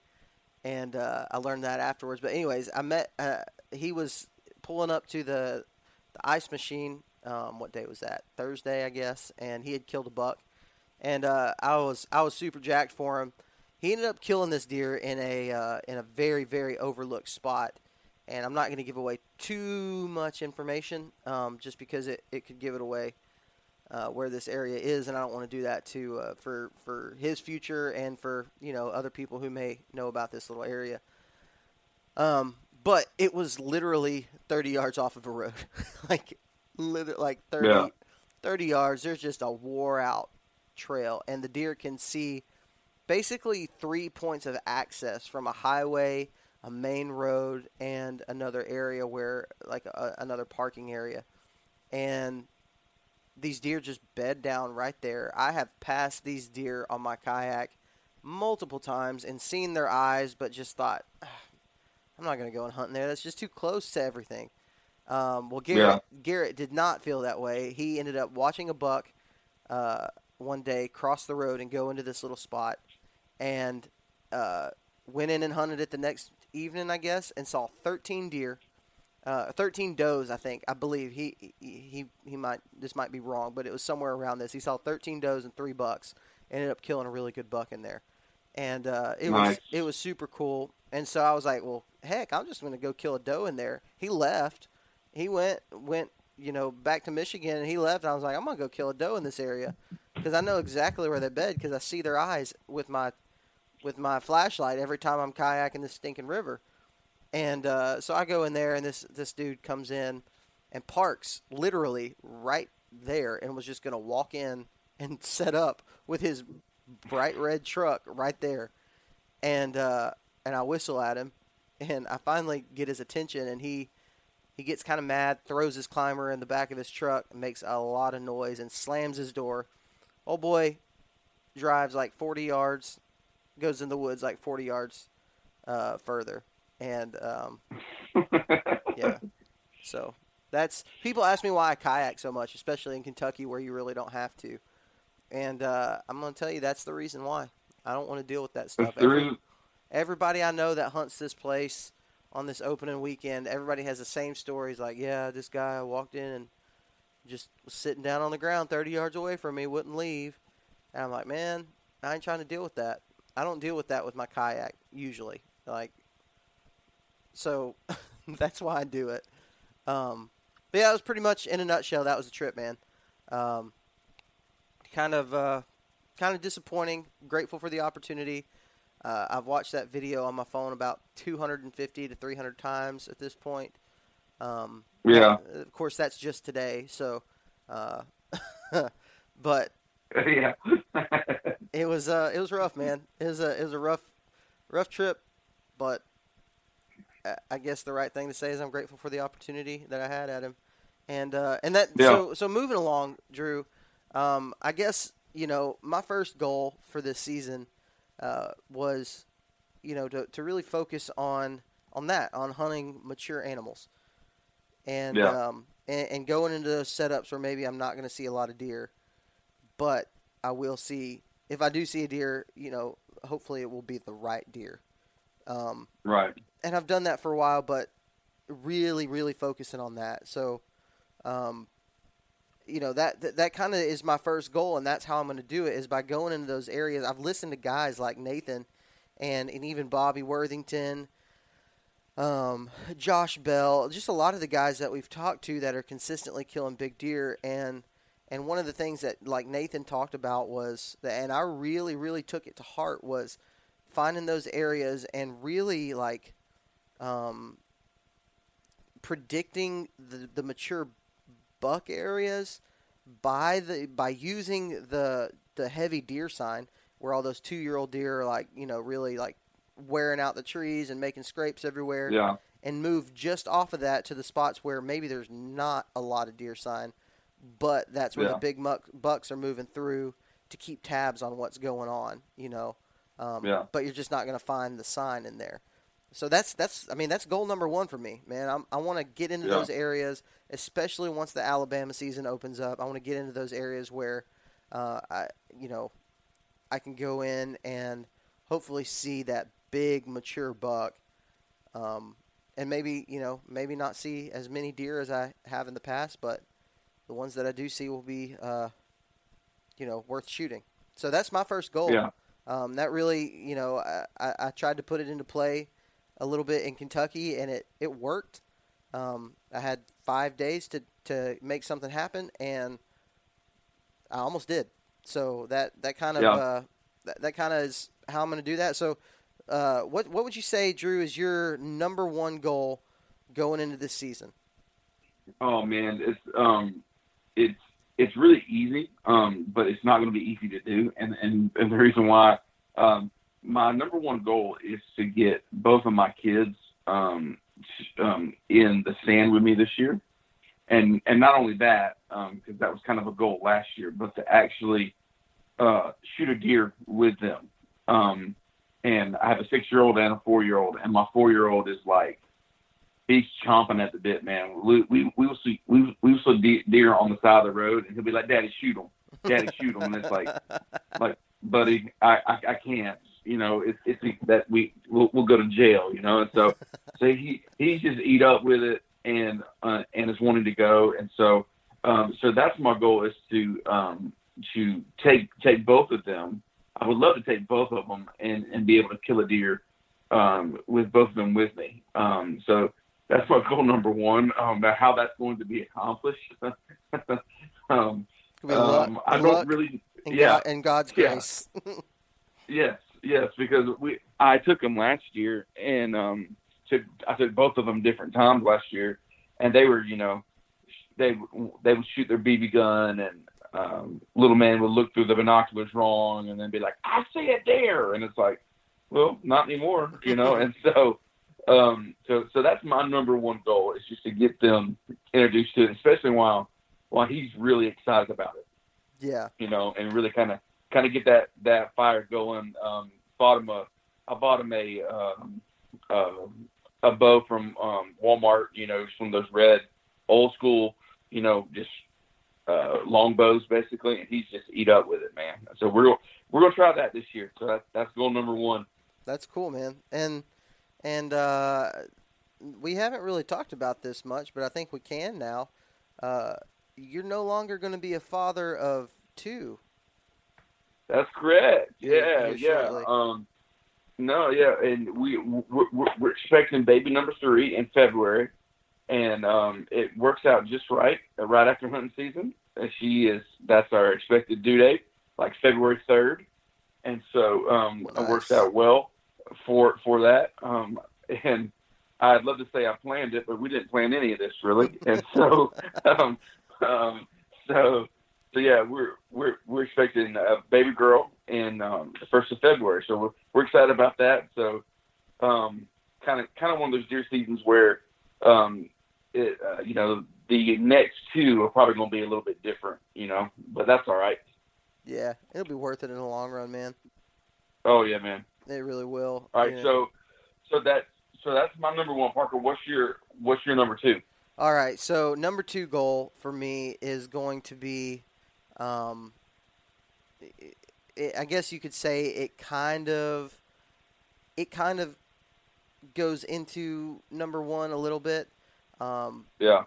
and uh, I learned that afterwards. But anyways, I met. Uh, he was pulling up to the the ice machine. Um, what day was that? Thursday, I guess. And he had killed a buck, and uh, I was I was super jacked for him. He ended up killing this deer in a uh, in a very very overlooked spot, and I'm not going to give away too much information, um, just because it, it could give it away uh, where this area is, and I don't want to do that to uh, for for his future and for you know other people who may know about this little area. Um, but it was literally 30 yards off of a road, like literally like 30, Yeah. 30 yards. There's just a wore out trail, and the deer can see basically three points of access from a highway, a main road, and another area where like a, another parking area, and these deer just bed down right there. I have passed these deer on my kayak multiple times and seen their eyes, but just thought, "Ah, I'm not going to go and hunt in there. That's just too close to everything. Um, well, Garrett, Garrett did not feel that way. He ended up watching a buck uh, one day cross the road and go into this little spot, and uh, went in and hunted it the next evening, I guess, and saw 13 deer uh, 13 does, I think. I believe he, he he might this might be wrong, but it was somewhere around this. He saw 13 does and three bucks. Ended up killing a really good buck in there, and uh, it was it was super cool. And so I was like, well, heck, I'm just going to go kill a doe in there. He left. He went went you know back to Michigan, and he left. And I was like, I'm going to go kill a doe in this area because I know exactly where they bed because I see their eyes with my with my flashlight every time I'm kayaking this stinking river. And uh, so I go in there, and this this dude comes in and parks literally right there, and was just gonna walk in and set up with his bright red truck right there. And uh, and I whistle at him, and I finally get his attention, and he he gets kind of mad, throws his climber in the back of his truck, makes a lot of noise, and slams his door. Oh boy, drives like 40 yards, goes in the woods like 40 yards uh, further, and um, yeah. So that's people ask me why I kayak so much, especially in Kentucky where you really don't have to. And uh, I'm gonna tell you that's the reason why. I don't want to deal with that stuff. Every- everybody I know that hunts this place on this opening weekend, everybody has the same stories. Like, yeah, this guy walked in and just was sitting down on the ground 30 yards away from me, wouldn't leave. And I'm like, man, I ain't trying to deal with that. I don't deal with that with my kayak usually. Like, so that's why I do it. Um, but yeah, it was pretty much in a nutshell. That was the trip, man. Um, kind of, uh, kind of disappointing. Grateful for the opportunity. Uh, I've watched that video on my phone about 250 to 300 times at this point. Um, Yeah. Of course, that's just today. So, uh, but yeah. It was uh, it was rough, man. It was a it was a rough rough trip, but I- guess the right thing to say is I'm grateful for the opportunity that I had at him, and uh, and that Yeah. so so moving along, Drew. Um, I guess you know my first goal for this season uh, was you know to to really focus on on that on hunting mature animals, and Yeah. um and, and going into those setups where maybe I'm not going to see a lot of deer, but I will see if I do see a deer. You know, hopefully it will be the right deer. Um, right. and I've done that for a while, but really, really focusing on that. So, um, you know that that, that kind of is my first goal, and that's how I'm going to do it is by going into those areas. I've listened to guys like Nathan, and and even Bobby Worthington, um, Josh Bell, just a lot of the guys that we've talked to that are consistently killing big deer, and and one of the things that like Nathan talked about was that, and I really, really took it to heart was finding those areas and really like um, predicting the, the mature buck areas by the by using the the heavy deer sign where all those two year old deer are like you know really like wearing out the trees and making scrapes everywhere Yeah. and move just off of that to the spots where maybe there's not a lot of deer sign, but that's where Yeah. the big muck, bucks are moving through to keep tabs on what's going on, you know. Um, Yeah. But you're just not going to find the sign in there. So that's that's I mean that's goal number one for me, man. I'm, I want to get into Yeah. those areas, especially once the Alabama season opens up. I want to get into those areas where, uh, I you know, I can go in and hopefully see that big mature buck um, and maybe you know maybe not see as many deer as I have in the past, but the ones that I do see will be uh, you know worth shooting. So that's my first goal. Yeah. Um, that really you know I, I, tried to put it into play a little bit in Kentucky, and it it worked. Um, I had five days to to make something happen, and I almost did. So that that kind of Yeah. uh, that, that kind of is how I'm going to do that. So uh, what what would you say, Drew, is your number one goal going into this season? Oh man, it's um, it's it's really easy, um, but it's not going to be easy to do. And and, and the reason why, um, my number one goal is to get both of my kids um, um, in the sand with me this year, and and not only that, because that was kind of a goal last year, but to actually uh, shoot a deer with them. Um, and I have a six-year-old and a four-year-old, and my four-year-old is like he's chomping at the bit, man. We we, we will see we we will see deer on the side of the road, and he'll be like, "Daddy, shoot him! Daddy, shoot him!" and it's like, like, buddy, I I, I can't. You know, it's it's that we we'll, we'll go to jail. You know, and so so he he's just eat up with it and uh, and is wanting to go, and so um, so that's my goal is to um, to take take both of them. I would love to take both of them and and be able to kill a deer um, with both of them with me. Um, so that's my goal number one. Um, how that's going to be accomplished, um, luck, um, I don't really. and, yeah. God, and God's Yeah. grace. Yes, yes, because we I took them last year and um took I took both of them different times last year, and they were you know they they would shoot their BB gun and um, little man would look through the binoculars wrong and then be like I see it there, and it's like well not anymore you know and so um so so that's my number one goal is just to get them introduced to it especially while while he's really excited about it yeah, you know, and really kind of kind of get that that fire going. Um, bought him a, I bought him a um, uh, a bow from um, Walmart. You know, just one of those red old school, you know, just uh, long bows basically, and he's just eat up with it, man. So we're we're gonna try that this year. So that, that's goal number one. that's cool, man. And and uh, we haven't really talked about this much, but I think we can now. Uh, you're no longer going to be a father of two. That's correct. Yeah, Yeah, yeah. Um, no, yeah, and we we're, we're, expecting baby number three in February, and um, it works out just right, uh, right after hunting season. Uh, She is that's our expected due date, like February third, and so um, it works out well for for that. Um, and I'd love to say I planned it, but we didn't plan any of this really, and so um, um, so so yeah, we're we're we're expecting a baby girl in um, the first of February, so we're we're excited about that. So, um, kind of kind of one of those deer seasons where, um, it, uh, you know, the next two are probably going to be a little bit different, you know, but that's all right. Yeah, it'll be worth it in the long run, man. Oh yeah, man. It really will. All right, Yeah. so so that so that's my number one, Parker. What's your what's your number two? All right, so number two goal for me is going to be, um, i i I guess you could say it kind of, it kind of goes into number one a little bit, um, Yeah,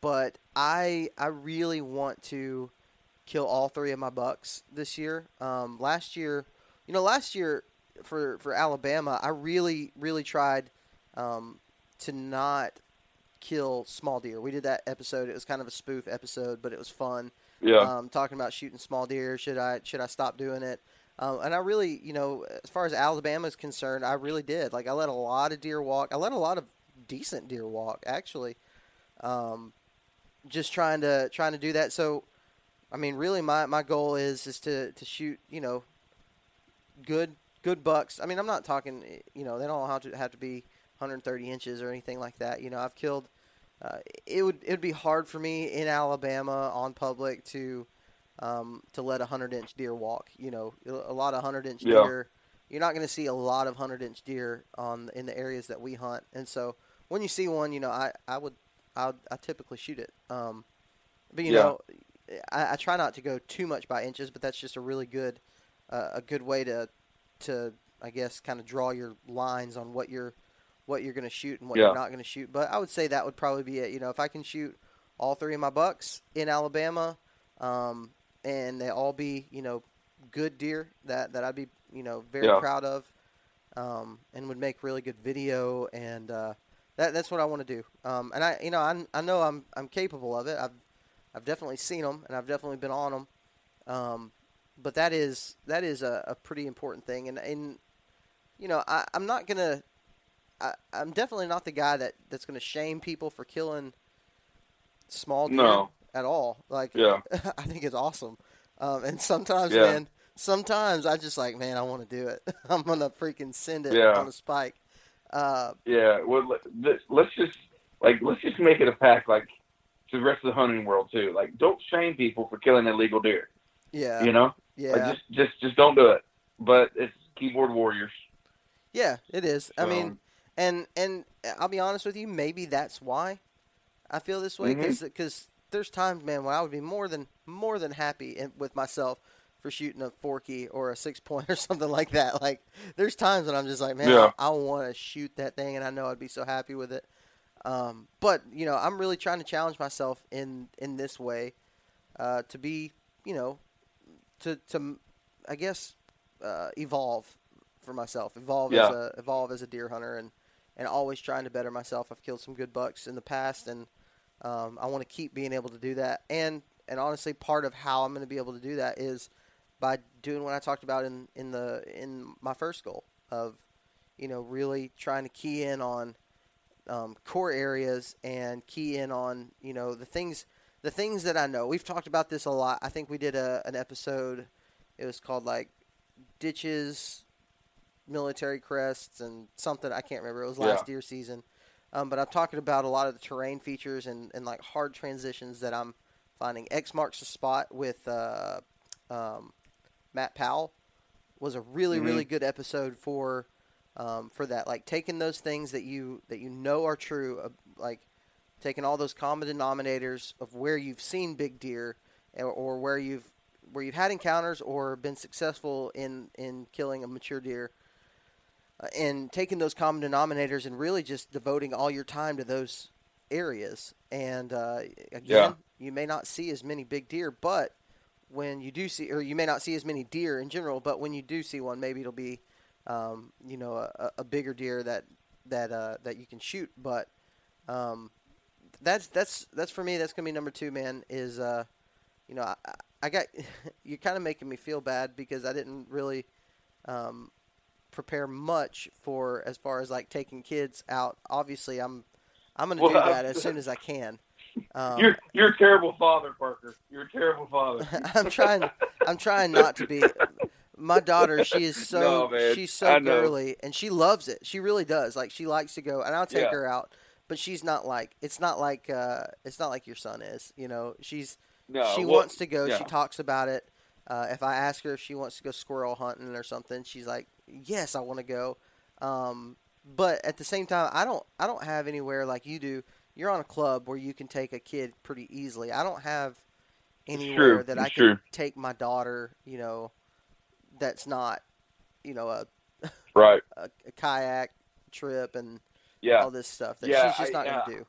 but I I really want to kill all three of my bucks this year. Um, last year, you know, last year for for Alabama, I really really tried um, to not kill small deer. We did that episode. It was kind of a spoof episode, but it was fun. yeah, Um, talking about shooting small deer. Should I should I stop doing it? Um, and I really, you know, as far as Alabama is concerned, I really did. Like I let a lot of deer walk. I let a lot of decent deer walk actually. Um, just trying to trying to do that. So, I mean, really, my, my goal is is to, to shoot, you know, good good bucks. I mean, I'm not talking, you know, they don't have to have to be 130 inches or anything like that. You know, I've killed. Uh, it would it would be hard for me in Alabama on public to um, to let a hundred inch deer walk. You know, a lot of hundred inch Yeah. deer. You're not going to see a lot of hundred inch deer on in the areas that we hunt, and so when you see one, you know, I I would I, I typically shoot it. Um, but you Yeah. know, I, I try not to go too much by inches, but that's just a really good uh, a good way to to I guess kind of draw your lines on what you're what you're going to shoot and what Yeah. you're not going to shoot. But I would say that would probably be it. You know, if I can shoot all three of my bucks in Alabama, um, and they all be you know good deer that that I'd be you know very Yeah. proud of, um, and would make really good video and uh, that that's what I want to do. Um, and I you know I, I know I'm I'm capable of it. I've I've definitely seen them and I've definitely been on them. But that is that is a, a pretty important thing and and you know I, I'm not gonna I, I'm definitely not the guy that, that's gonna shame people for killing small deer No. at all. Like Yeah. I think it's awesome. Um, and sometimes, Yeah. man, sometimes I just like, man, I want to do it. I'm gonna freaking send it Yeah. on a spike. Uh, Yeah, well, let- let- let's just like let's just make it a pact, like to the rest of the hunting world too. Like, don't shame people for killing illegal deer. Yeah, You know, yeah, like just just just don't do it. But it's keyboard warriors. yeah. It is. I mean, and and I'll be honest with you, maybe that's why I feel this way because there's times, man, when I would be more than more than happy in, with myself for shooting a forky or a six point or something like that. Like, there's times when I'm just like, man, Yeah. I, I want to shoot that thing, and I know I'd be so happy with it. Um, but you know, I'm really trying to challenge myself in in this way uh, to be, you know, to to I guess uh, evolve for myself, evolve as Yeah. a evolve as a deer hunter, and and always trying to better myself. I've killed some good bucks in the past, and um, I want to keep being able to do that. And and honestly, part of how I'm going to be able to do that is by doing what I talked about in in the in my first goal of you know really trying to key in on um, core areas and key in on you know the things the things that I know. We've talked about this a lot. I think we did a, an episode. It was called like ditches, military crests, and something I can't remember. It was last Yeah. deer season. Um, but I'm talking about a lot of the terrain features and, and like hard transitions that I'm finding. X marks the spot with uh, um, Matt Powell was a really Mhm. really good episode for um, for that. Like taking those things that you that you know are true, uh, like taking all those common denominators of where you've seen big deer or, or where you've where you've had encounters or been successful in in killing a mature deer uh, and taking those common denominators and really just devoting all your time to those areas and uh, again Yeah. you may not see as many big deer but when you do see or you may not see as many deer in general but when you do see one maybe it'll be um, you know a, a bigger deer that that uh, that you can shoot but um, that's that's that's for me that's gonna be number two man is uh, you know I, I got you're kind of making me feel bad because I didn't really um, prepare much for as far as like taking kids out obviously I'm I'm gonna do that as soon as I can um, you're you're a terrible father, Parker. You're a terrible father. I'm trying. I'm trying not to be. My daughter, she is so No, she's so girly, and she loves it. She really does. Like she likes to go, and I'll take Yeah. her out. But she's not like it's not like uh, it's not like your son is. You know, she's No, she well, wants to go. She talks about it. Uh, if I ask her if she wants to go squirrel hunting or something, she's like, "Yes, I want to go." Um, but at the same time, I don't. I don't have anywhere like you do. You're on a club where you can take a kid pretty easily. I don't have anywhere true. that I can take my daughter. You know, that's not, you know, a Right. a, a kayak trip and Yeah. all this stuff that Yeah, she's just I- not yeah. going to do.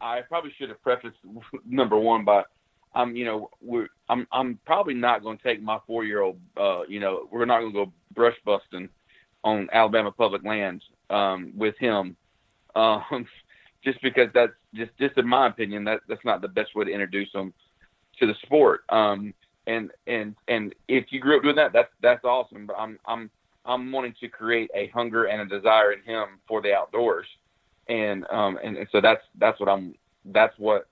I probably should have prefaced number one by, I'm, you know, we're, I'm, I'm probably not going to take my four year old, uh, you know, we're not going to go brush busting on Alabama public lands, um, with him, um, just because that's just, just in my opinion, that that's not the best way to introduce them to the sport. Um, and and and if you grew up doing that, that's that's awesome. But I'm I'm I'm wanting to create a hunger and a desire in him for the outdoors, and um and, and so that's that's what I'm that's what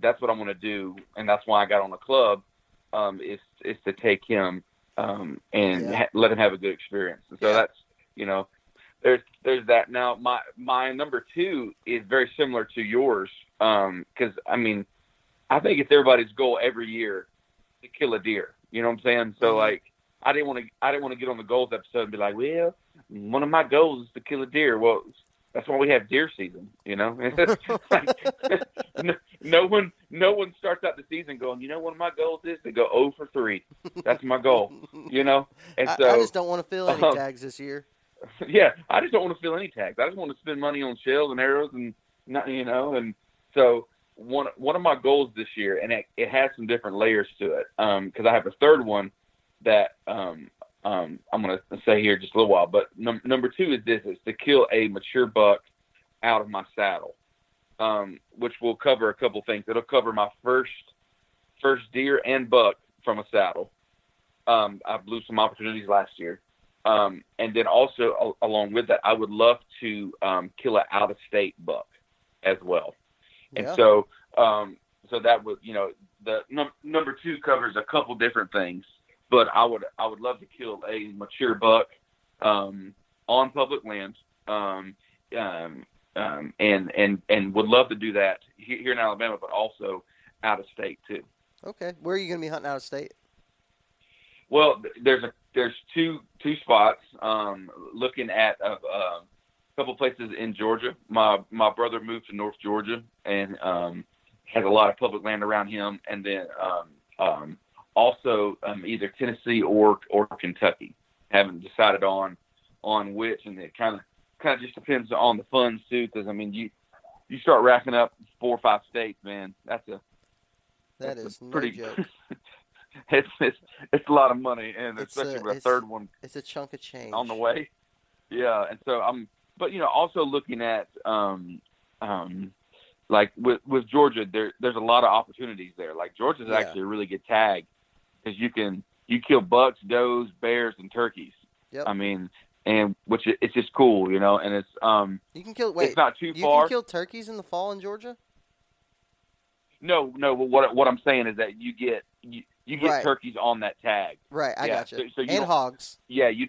that's what I'm going to do, and that's why I got on the club, um, is is to take him um, and Yeah. ha- let him have a good experience. And so Yeah. that's you know, there's there's that. Now my my number two is very similar to yours, because I mean, I think it's everybody's goal every year to kill a deer. You know what I'm saying? So Mhm. like, I didn't want to I didn't want to get on the goals episode and be like, well, one of my goals is to kill a deer. Well, that's why we have deer season. You know, Like, no, no one no one starts out the season going, you know, one of my goals is to go 0 for three. That's my goal. You know, and I, so I just don't want to fill any um, tags this year. yeah, I just don't want to feel any tags. I just want to spend money on shells and arrows and not, you know, and so one one of my goals this year, and it, it has some different layers to it, because I have a third one that um, um, I'm going to say here just a little while. But num- number two is this: is to kill a mature buck out of my saddle, um, which will cover a couple things. It'll cover my first first deer and buck from a saddle. Um, I blew some opportunities last year. Um, and then also a- along with that, I would love to um, kill an out of state buck as well. And Yeah. so, um, so that would, you know, the num- number two covers a couple different things, but I would, I would love to kill a mature buck, um, on public land, um, um, um, and, and, and would love to do that here in Alabama, but also out of state too. Okay, where are you going to be hunting out of state? Well, there's a there's two two spots. Um, looking at a, a couple places in Georgia. My my brother moved to North Georgia and um, has a lot of public land around him, and then um, um, also um, either Tennessee or or Kentucky. Haven't decided on on which, and it kind of kind of just depends on the funds too. Because I mean, you you start racking up four or five states, man. That's a That that's a is no pretty joke. it's it's it's a lot of money, and It's, especially uh, with a third one It's a chunk of change. on the way. Yeah, and so I'm, but you know, also looking at um, um, like with with Georgia, there there's a lot of opportunities there. Like Georgia's Yeah. actually a really good tag because you can you kill bucks, does, bears, and turkeys. Yep. I mean, and which it's just cool, you know, and it's um, You can kill. Wait, it's not too you far. can kill turkeys in the fall in Georgia. no, no. But what what I'm saying is that you get you, you get Right. turkeys on that tag. Right, I Yeah, got you. so- so you and hogs. yeah you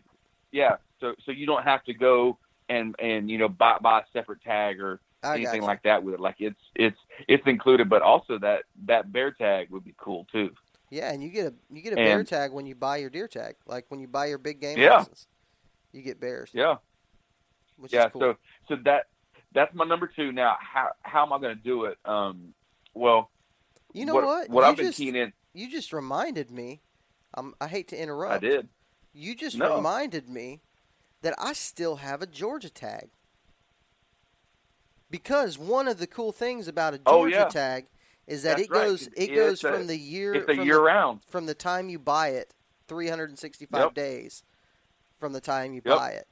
yeah so so you don't have to go and and you know buy buy a separate tag or I anything like that with it like it's it's it's included but also that that bear tag would be cool too Yeah, and you get a you get a bear tag when you buy your deer tag. Like when you buy your big game Yeah. license, you get bears. yeah which yeah is cool. so so that that's my number two now how how am i going to do it um well you know what what? what you i've been just, keen in You just reminded me. Um, I hate to interrupt. i did You just No. reminded me that I still have a Georgia tag. Because one of the cool things about a Georgia Oh, yeah. tag is that That's it right. goes it Yeah, goes a- from the year it's a from year the, round from the time you buy it, 365 Yep. days from the time you Yep. buy it.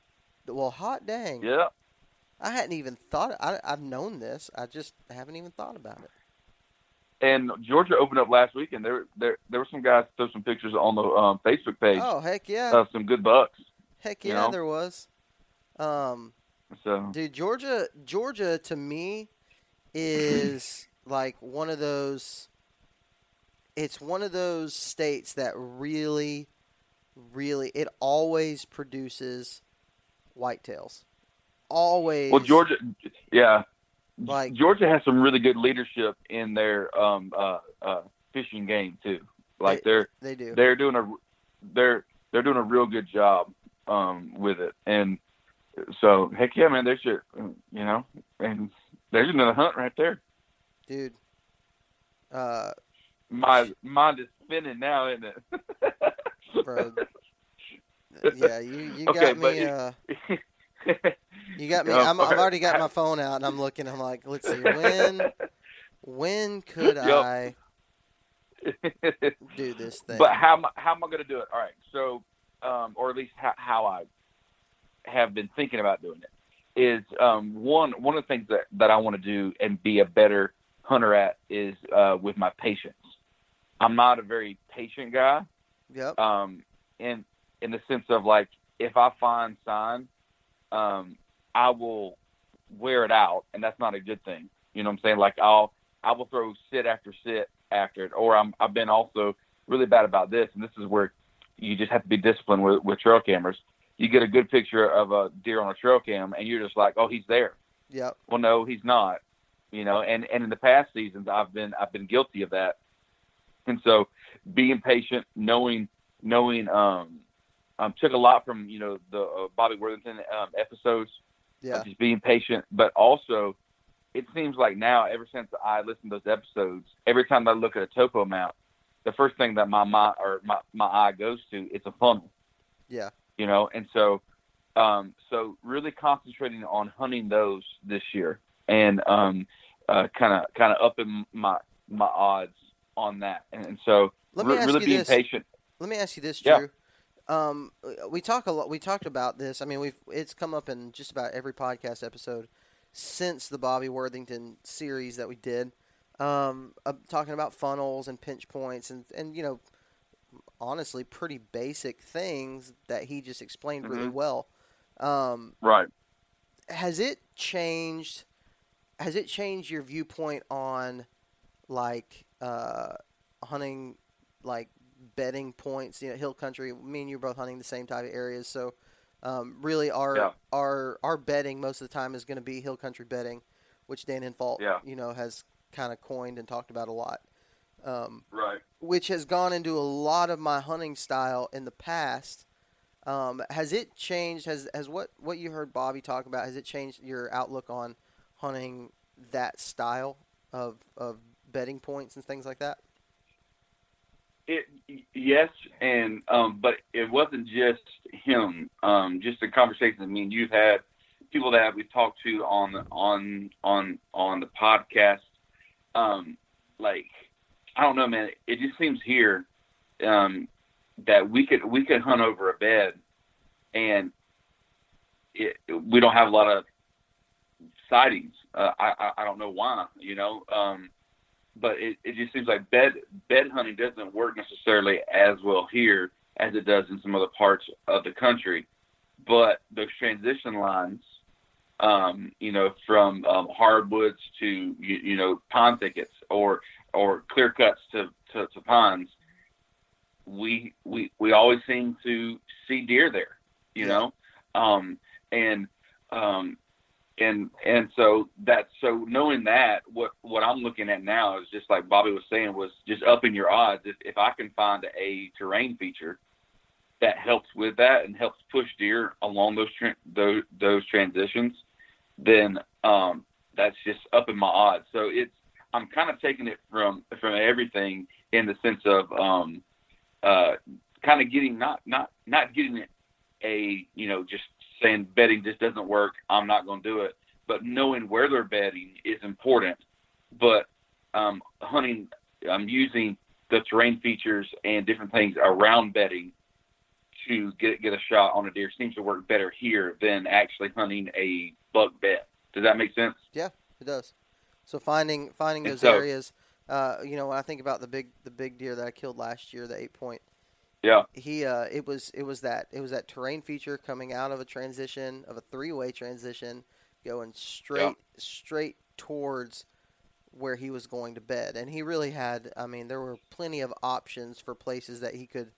Well, hot dang. yeah I hadn't even thought I I've known this. I just haven't even thought about it. and georgia opened up last week and there there there were some guys throw some pictures on the um, facebook page Oh, heck yeah. of some good bucks heck you yeah, know? there was. Um so Dude, Georgia, Georgia to me is like one of those. It's one of those states that really, really, it always produces whitetails. Always. Well, Georgia, yeah, Like- Georgia has some really good leadership in their um, uh, uh, fishing game too. Like they're they do. they're doing a they're they're doing a real good job um, with it, and so heck yeah, man, there's your you know, and there's another hunt right there. Dude. Uh, My mind is spinning now, isn't it? bro. yeah, you, you Okay, got me. you- Uh, you got me. I'm, I've already got my phone out and I'm looking. I'm like, let's see when. When could Yep. I do this thing? But how am I, how am I going to do it? All right, so um, or at least how, how I have been thinking about doing it is um, one one of the things that, that I want to do and be a better hunter at is uh, with my patience. I'm not a very patient guy. Yep. Um, in in the sense of like if I find sign, um, I will wear it out, and that's not a good thing. You know what I'm saying? Like I'll I will throw sit after sit after it, or I'm I've been also really bad about this, and this is where you just have to be disciplined with with trail cameras. You get a good picture of a deer on a trail cam, and you're just like, oh, he's there. Yep. Well, no, he's not. You know, and and in the past seasons, I've been I've been guilty of that, and so being patient, knowing knowing um, um took a lot from you know the uh, Bobby Worthington um, episodes Yeah. just being patient, but also it seems like now, ever since I listened to those episodes, every time I look at a topo map, the first thing that my mind or my, my eye goes to it's a funnel, Yeah. you know, and so um, so really concentrating on hunting those this year and um, kind of kind of upping my my odds on that, and, and so Let me re- ask really you being this. patient. Let me ask you this, Yeah. Um, we talk a lot. We talked about this. I mean, we've it's come up in just about every podcast episode since the Bobby Worthington series that we did. Um, uh, talking about funnels and pinch points and and you know, honestly, pretty basic things that he just explained really Mhm. well. Um, Right. has it changed has it changed your viewpoint on like uh, hunting like bedding points you know hill country me and you are both hunting the same type of areas so um, really our Yeah. our our bedding most of the time is going to be hill country bedding which Dan Infalt Yeah. you know has kind of coined and talked about a lot um, Right. which has gone into a lot of my hunting style in the past. Um, has it changed? Has has what what you heard Bobby talk about? Has it changed your outlook on hunting that style of of bedding points and things like that? It yes, and um, but it wasn't just him. Um, just the conversations. I mean, you've had people that we've talked to on on on on the podcast. Um, like I don't know, man. It just seems here um, that we could we could hunt over a bed, and it, we don't have a lot of sightings. Uh, I, I I don't know why. You know. Um, but it, it just seems like bed bed hunting doesn't work necessarily as well here as it does in some other parts of the country. But those transition lines, um, you know, from um, hardwoods to you, you know pine thickets or or clear cuts to, to, to pines, we we we always seem to see deer there, you know, um, and um, and and so that so knowing that what what I'm looking at now is just like Bobby was saying was just upping your odds. If if I can find a terrain feature that helps with that and helps push deer along those tra- those those transitions then um that's just upping my odds. So it's I'm kind of taking it from from everything in the sense of um uh kind of getting not not not getting it a you know just saying bedding just doesn't work. I'm not going to do it. But knowing where they're bedding is important. But um, hunting, I'm using the terrain features and different things around bedding to get get a shot on a deer seems to work better here than actually hunting a buck bet. Does that make sense? Yeah, it does. So finding finding those so- areas, uh, you know, when I think about the big the big deer that I killed last year, the eight point, Yeah. he uh, it was it was that it was that terrain feature coming out of a transition of a three way transition, going straight straight towards where he was going to bed, and he really had. I mean, there were plenty of options for places that he could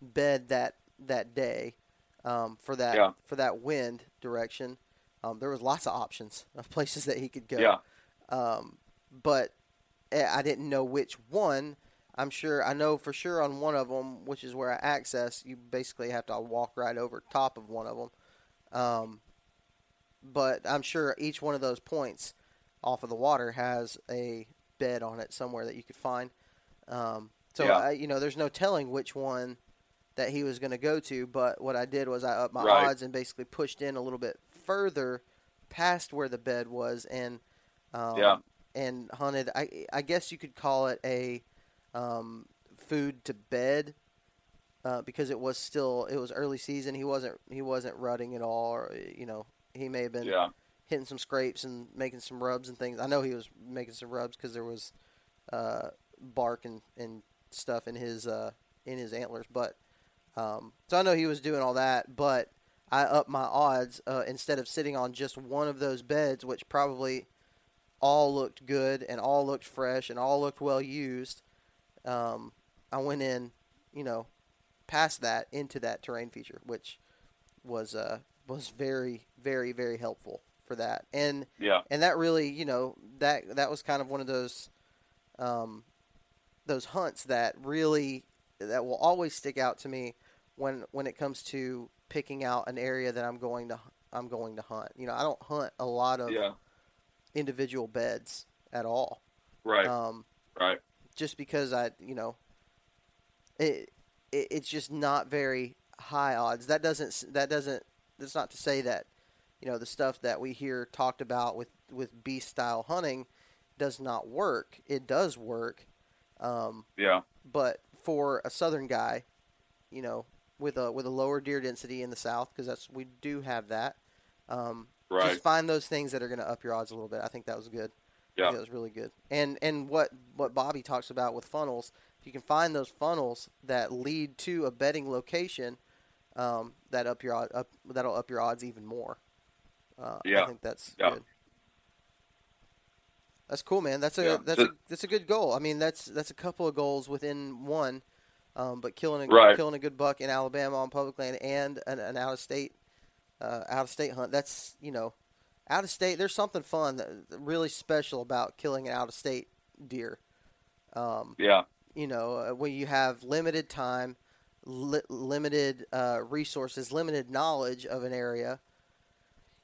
bed that that day um, for that Yeah. for that wind direction. Um, there was lots of options of places that he could go. Yeah. Um, but eh, I didn't know which one. I'm sure I know for sure on one of them, which is where I access. You basically have to walk right over top of one of them. Um, but I'm sure each one of those points off of the water has a bed on it somewhere that you could find. Um, so Yeah. I, you know, there's no telling which one that he was going to go to. But what I did was I upped my Right. odds and basically pushed in a little bit further past where the bed was and um, Yeah. and hunted. I I guess you could call it a um, food to bed uh, because it was still it was early season. He wasn't he wasn't rutting at all, or you know he may have been Yeah. hitting some scrapes and making some rubs and things. I know he was making some rubs because there was uh, bark and, and stuff in his uh, in his antlers. But um, so I know he was doing all that, but I upped my odds uh, instead of sitting on just one of those beds, which probably all looked good and all looked fresh and all looked well used. Um, I went in, you know, past that into that terrain feature, which was uh, was very very very helpful for that. And Yeah. and that really, you know, that that was kind of one of those um, those hunts that really that will always stick out to me when when it comes to picking out an area that I'm going to I'm going to hunt. You know, I don't hunt a lot of Yeah. individual beds at all. Right. Um, right. Just because I, you know, it, it it's just not very high odds. That doesn't that doesn't that's not to say that you know the stuff that we hear talked about with with beast style hunting does not work. It does work, um, Yeah. but for a southern guy, you know, with a with a lower deer density in the south, because that's we do have that. Um, Right. Just find those things that are going to up your odds a little bit. I think that was good. Yeah. that was really good. And and what what Bobby talks about with funnels, if you can find those funnels that lead to a bedding location, um, that up your up, that'll up your odds even more. Uh, I think that's Yeah. good. That's cool, man. That's a Yeah. that's a that's a good goal. I mean, that's that's a couple of goals within one. Um, but killing a Right. killing a good buck in Alabama on public land and an, an out of state uh, out of state hunt. That's you know, out of state. There's something fun, that really special about killing an out of state deer. Um, Yeah. you know, uh, when you have limited time, li- limited uh, resources, limited knowledge of an area,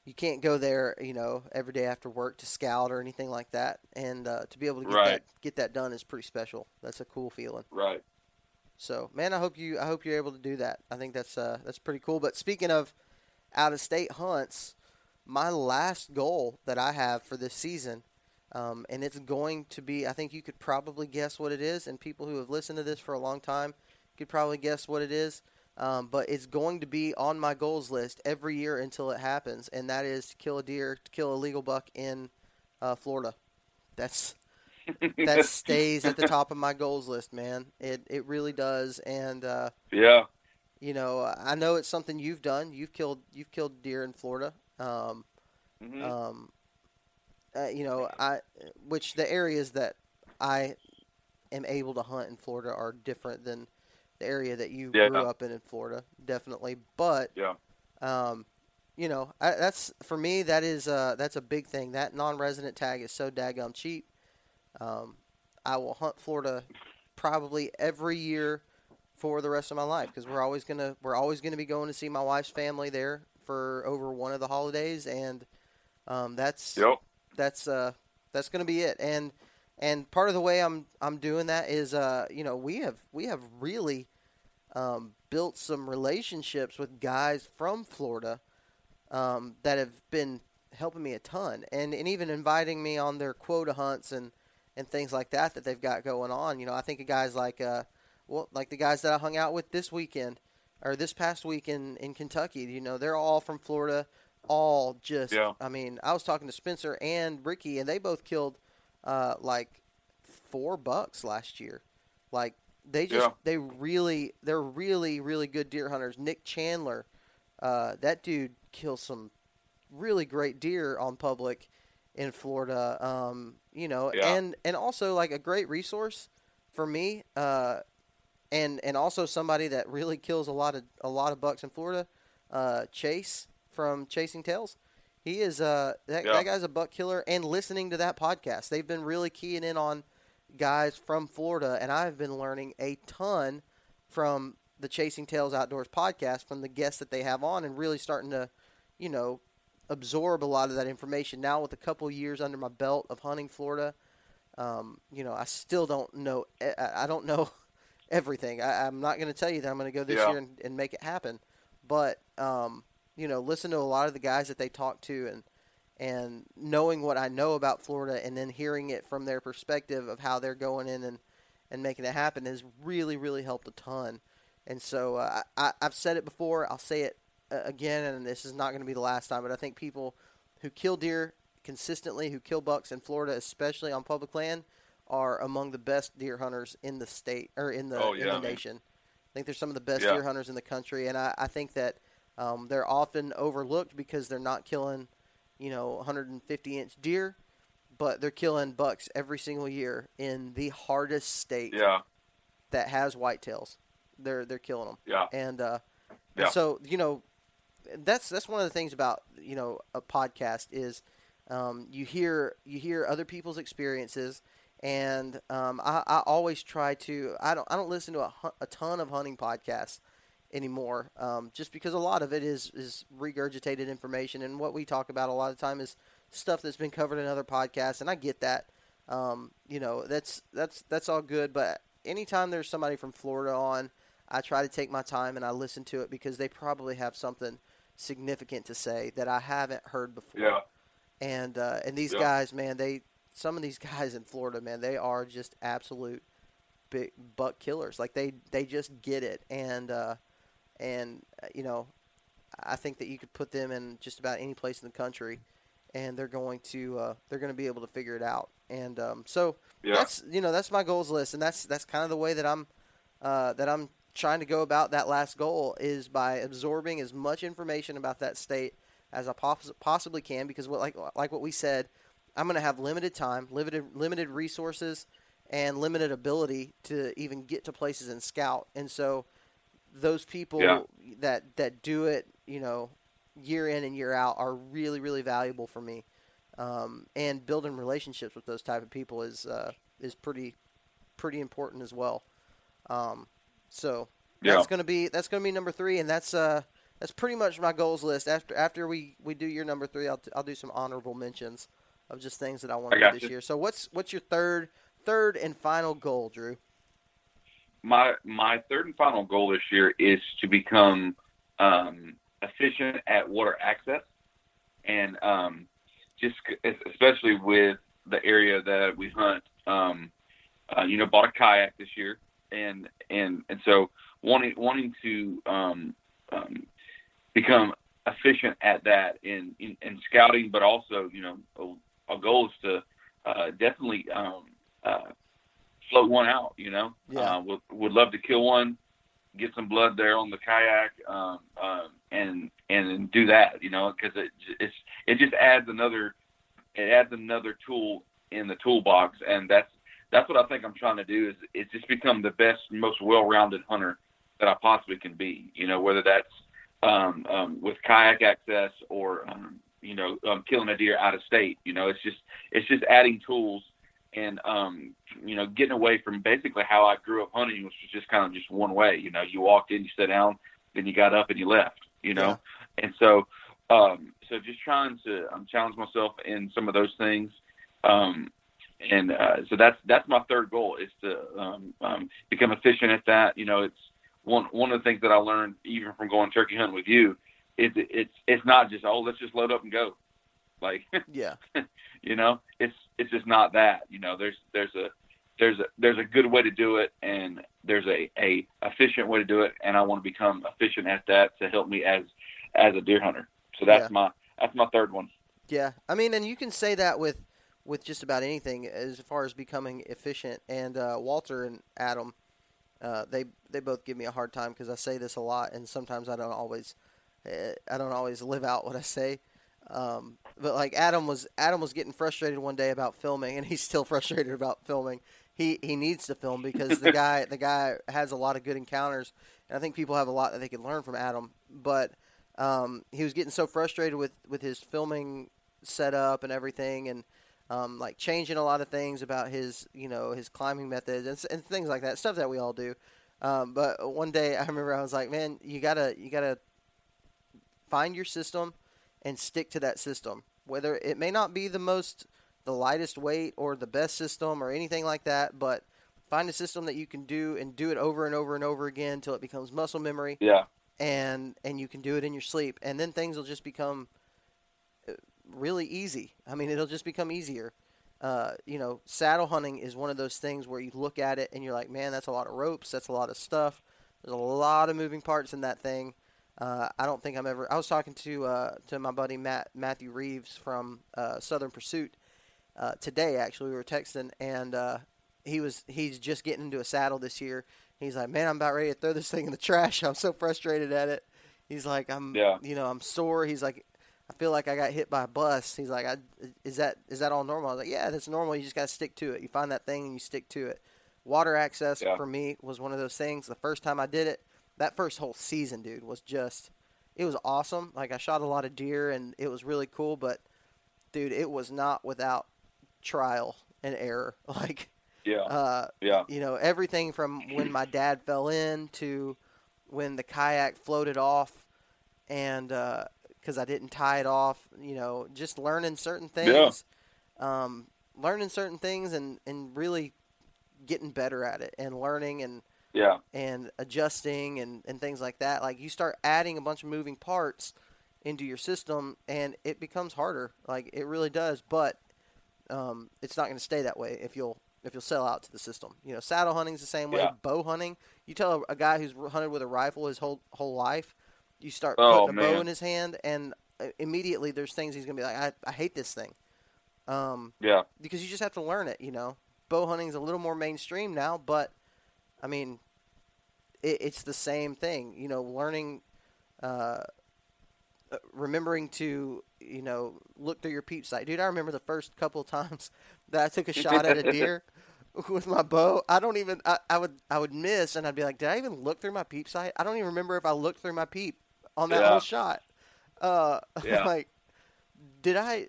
you can't go there, you know, every day after work to scout or anything like that. And uh, to be able to get Right. that get that done is pretty special. That's a cool feeling. Right. So, man, I hope you I hope you're able to do that. I think that's uh, that's pretty cool. But speaking of out of state hunts, my last goal that I have for this season, um, and it's going to be I think you could probably guess what it is, and people who have listened to this for a long time could probably guess what it is. Um, but it's going to be on my goals list every year until it happens, and that is to kill a deer, to kill a legal buck in uh, Florida. That's that stays at the top of my goals list, man. It it really does, and uh, yeah. you know I know it's something you've done. You've killed you've killed deer in Florida. Um, Mhm. um, uh, you know I which the areas that I am able to hunt in Florida are different than the area that you Yeah. grew up in in Florida, definitely. But yeah. um, you know, I, that's for me. That is uh, that's a big thing. That non-resident tag is so daggum cheap. Um, I will hunt Florida probably every year for the rest of my life because we're always gonna we're always gonna be going to see my wife's family there for over one of the holidays, and um, that's Yep. That's uh that's gonna be it. And and part of the way I'm I'm doing that is uh you know we have we have really um, built some relationships with guys from Florida um, that have been helping me a ton, and and even inviting me on their quota hunts and and things like that that they've got going on. You know, I think of guys like uh, well, like the guys that I hung out with this weekend or this past week in in Kentucky. You know, they're all from Florida, all just. Yeah. I mean, I was talking to Spencer and Ricky, and they both killed uh, like four bucks last year. Like they just Yeah. they really they're really really good deer hunters. Nick Chandler, uh, that dude kills some really great deer on public in Florida. Um, you know, Yeah. and and also like a great resource for me. Uh, and and also somebody that really kills a lot of a lot of bucks in Florida. Uh, Chase from Chasing Tails. He is uh that, Yeah. that guy's a buck killer. And listening to that podcast, they've been really keying in on guys from Florida, and I've been learning a ton from the Chasing Tails Outdoors podcast from the guests that they have on, and really starting to, you know, absorb a lot of that information. Now with a couple years under my belt of hunting Florida, um, you know, I still don't know. I I don't know everything. I, I'm not going to tell you that I'm going to go this Yeah. year and, and make it happen, but um, you know, listen to a lot of the guys that they talk to and and knowing what I know about Florida and then hearing it from their perspective of how they're going in and, and making it happen has really, really helped a ton. And so uh, I, I've said it before, I'll say it uh, again, and this is not going to be the last time, but I think people who kill deer consistently, who kill bucks in Florida, especially on public land, are among the best deer hunters in the state or in the, Oh, in yeah, the man. nation. I think they're some of the best Yeah. deer hunters in the country, and I, I think that um, they're often overlooked because they're not killing, you know, 150 inch deer, but they're killing bucks every single year in the hardest state Yeah, that has whitetails. They're they're killing them yeah, and uh, Yeah. so you know that's that's one of the things about you know a podcast is um, you hear you hear other people's experiences and um, I, I always try to I don't I don't listen to a, a ton of hunting podcasts anymore um, just because a lot of it is is regurgitated information and what we talk about a lot of time is stuff that's been covered in other podcasts and I get that um, you know that's that's that's all good but anytime there's somebody from Florida on I try to take my time and I listen to it because they probably have something significant to say that I haven't heard before. yeah, And uh, and these Yeah. guys, man, they some of these guys in Florida, man, they are just absolute big buck killers. Like they they just get it, and uh, and uh, you know, I think that you could put them in just about any place in the country, and they're going to uh, they're going to be able to figure it out. And um, so yeah. that's you know that's my goals list, and that's that's kind of the way that I'm uh, that I'm trying to go about that last goal is by absorbing as much information about that state as I poss- possibly can, because what like like what we said, I'm going to have limited time, limited limited resources, and limited ability to even get to places and scout, and so those people Yeah. that that do it, you know, year in and year out are really really valuable for me um, and building relationships with those type of people is uh, is pretty pretty important as well. Um, so Yeah. that's gonna be that's gonna be number three, and that's uh that's pretty much my goals list. After after we, we do your number three, I'll I'll do some honorable mentions of just things that I want to do this you. year. So what's what's your third third and final goal, Drew? My my third and final goal this year is to become um, efficient at water access, and um, just especially with the area that we hunt. Um, uh, you know, bought a kayak this year, and and and so wanting wanting to um, um, become efficient at that in, in in scouting, but also you know a, a goal is to uh, definitely um, uh, float one out. You know, Yeah. uh, would would love to kill one, get some blood there on the kayak, um, um, and and do that. You know, because it it's it just adds another it adds another tool in the toolbox, and that's that's what I think I'm trying to do is it's just become the best, most well-rounded hunter that I possibly can be. You know, whether that's um, um, with kayak access or um, you know um, killing a deer out of state. You know, it's just it's just adding tools and um, you know getting away from basically how I grew up hunting, which was just kind of just one way. You know, you walked in, you sat down, then you got up and you left. You know, and so um, so just trying to um, challenge myself in some of those things. Um, and uh, so that's that's my third goal is to um, um, become efficient at that. You know, it's one one of the things that I learned even from going turkey hunting with you. Is it's it's not just oh let's just load up and go, like Yeah, you know it's it's just not that. You know, there's there's a there's a there's a good way to do it and there's a a efficient way to do it and I want to become efficient at that to help me as as a deer hunter. So that's Yeah. my that's my third one. yeah. I mean, and you can say that with with just about anything as far as becoming efficient. And uh, Walter and Adam, uh, they they both give me a hard time because I say this a lot, and sometimes I don't always uh, I don't always live out what I say. Um, but like Adam was Adam was getting frustrated one day about filming, and he's still frustrated about filming. He he needs to film because the guy the guy has a lot of good encounters, and I think people have a lot that they can learn from Adam. But um, he was getting so frustrated with with his filming setup and everything, and um, like changing a lot of things about his you know his climbing methods and, and things like that, stuff that we all do. Um, but one day I remember I was like, man, you gotta you gotta find your system and stick to that system. Whether it may not be the most, the lightest weight or the best system or anything like that, but find a system that you can do and do it over and over and over again until it becomes muscle memory. Yeah. and and you can do it in your sleep. And then things will just become uh, really easy. I mean it'll just become easier. Uh, you know saddle hunting is one of those things where you look at it and you're like man that's a lot of ropes. That's a lot of stuff. There's a lot of moving parts in that thing uh, i don't think i'm ever i was talking to uh, to my buddy matt matthew reeves from uh, southern pursuit uh, today actually we were texting and uh, he was he's just getting into a saddle this year. He's like, man, I'm about ready to throw this thing in the trash. I'm so frustrated at it. He's like, I'm, Yeah. you know, I'm sore. He's like, I feel like I got hit by a bus. He's like, I, is that is that all normal? I was like, yeah, that's normal. You just got to stick to it. You find that thing and you stick to it. Water access Yeah. for me was one of those things. The first time I did it, that first whole season, dude, was just, it was awesome. Like I shot a lot of deer and it was really cool, but dude, it was not without trial and error. Like, Yeah. uh, yeah. you know everything from when my dad fell in to when the kayak floated off and because i didn't tie it off you know just learning certain things um, learning certain things and, and really getting better at it and learning and Yeah. and adjusting and, and things like that like you start adding a bunch of moving parts into your system and it becomes harder like it really does but um, it's not going to stay that way if you'll if you'll sell out to the system you know saddle hunting's the same way Yeah. bow hunting you tell a, a guy who's hunted with a rifle his whole whole life you start Oh, putting a bow in his hand and uh, immediately there's things he's going to be like I, I hate this thing um, Yeah. because you just have to learn it. You know, bow hunting's a little more mainstream now, but I mean, it, it's the same thing. You know, learning, uh, uh, remembering to you know look through your peep sight, dude. I remember the first couple of times that I took a shot at a deer with my bow. I don't even. I, I would I would miss, and I'd be like, did I even look through my peep sight? I don't even remember if I looked through my peep on that Yeah. whole shot. Uh, Yeah. like, did I?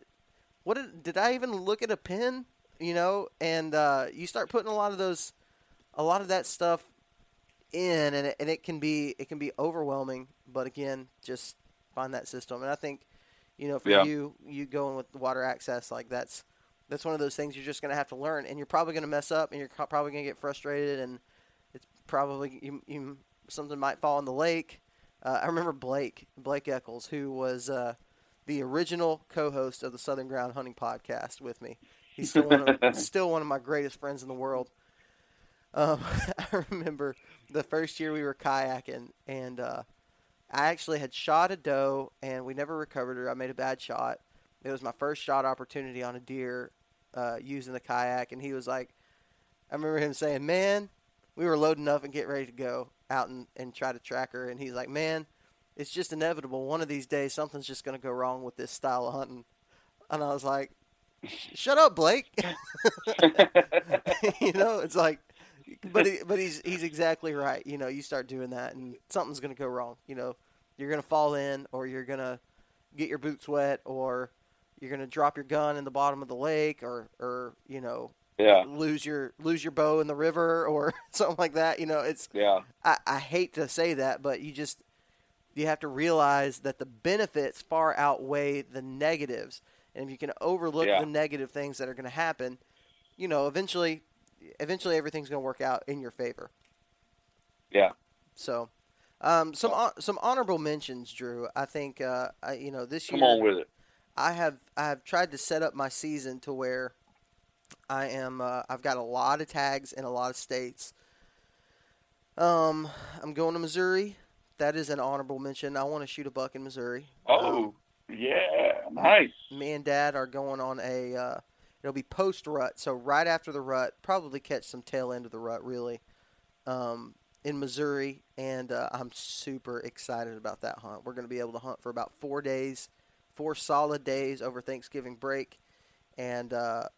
What did, did I even look at a pin? You know, and uh, you start putting a lot of those, a lot of that stuff in, and it, and it can be it can be overwhelming. But again, just find that system, and I think, you know, for Yeah. you, you going with water access, like that's that's one of those things you're just going to have to learn, and you're probably going to mess up, and you're probably going to get frustrated, and it's probably you, you something might fall in the lake. Uh, I remember Blake Blake Eccles, who was uh, the original co-host of the Southern Ground Hunting podcast with me. He's still one of, still one of my greatest friends in the world. Um, I remember the first year we were kayaking, and uh, I actually had shot a doe, and we never recovered her. I made a bad shot. It was my first shot opportunity on a deer uh, using the kayak, and he was like, I remember him saying, "Man, we were loading up and getting ready to go out and, and try to track her," and he's like, "Man, it's just inevitable. One of these days, something's just going to go wrong with this style of hunting." And I was like, "Shut up, Blake." you know, it's like, but he, but he's he's exactly right. You know, you start doing that, and something's going to go wrong. You know, you're going to fall in, or you're going to get your boots wet, or you're going to drop your gun in the bottom of the lake, or or you know, Yeah. lose your lose your bow in the river, or something like that. You know, it's Yeah. I, I hate to say that, but you just you have to realize that the benefits far outweigh the negatives, and if you can overlook Yeah. the negative things that are going to happen, you know, eventually, eventually everything's going to work out in your favor. Yeah. So, um, some some honorable mentions, Drew. I think uh, I, you know this Come year on with it. I have I have tried to set up my season to where I am uh, I've got a lot of tags in a lot of states. Um, I'm going to Missouri. That is an honorable mention. I want to shoot a buck in Missouri. Oh, yeah. Nice. me and Dad are going on a. Uh, it'll be post rut, so right after the rut, probably catch some tail end of the rut, really, um, in Missouri, and uh, I'm super excited about that hunt. We're going to be able to hunt for about four days, four solid days over Thanksgiving break, and uh,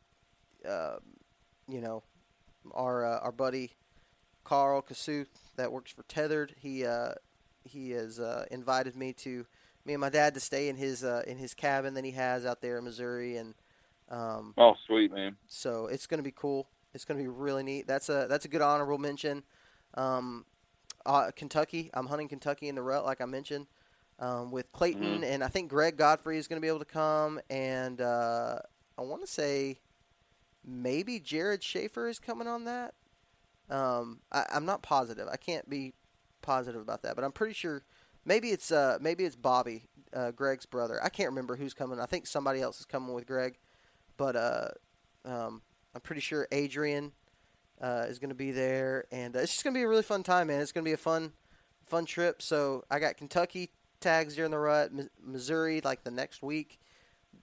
uh, you know, our uh, our buddy Carl Kasuth that works for Tethered, he uh, he has uh, invited me to me and my dad to stay in his in his cabin that he has out there in Missouri, and um, Oh, sweet, man. so it's going to be cool. It's going to be really neat. That's a that's a good honorable mention. Um, uh, Kentucky, I'm hunting Kentucky in the rut, like I mentioned, um, with Clayton, and I think Greg Godfrey is going to be able to come, and uh, I want to say maybe Jared Schaefer is coming on that. Um, I, I'm not positive. I can't be positive about that, but I'm pretty sure. Maybe it's uh, maybe it's Bobby, uh, Greg's brother. I can't remember who's coming. I think somebody else is coming with Greg, but uh, um, I'm pretty sure Adrian uh, is going to be there, and uh, it's just going to be a really fun time, man. It's going to be a fun, fun trip. So I got Kentucky tags during the rut, Mi- Missouri like the next week,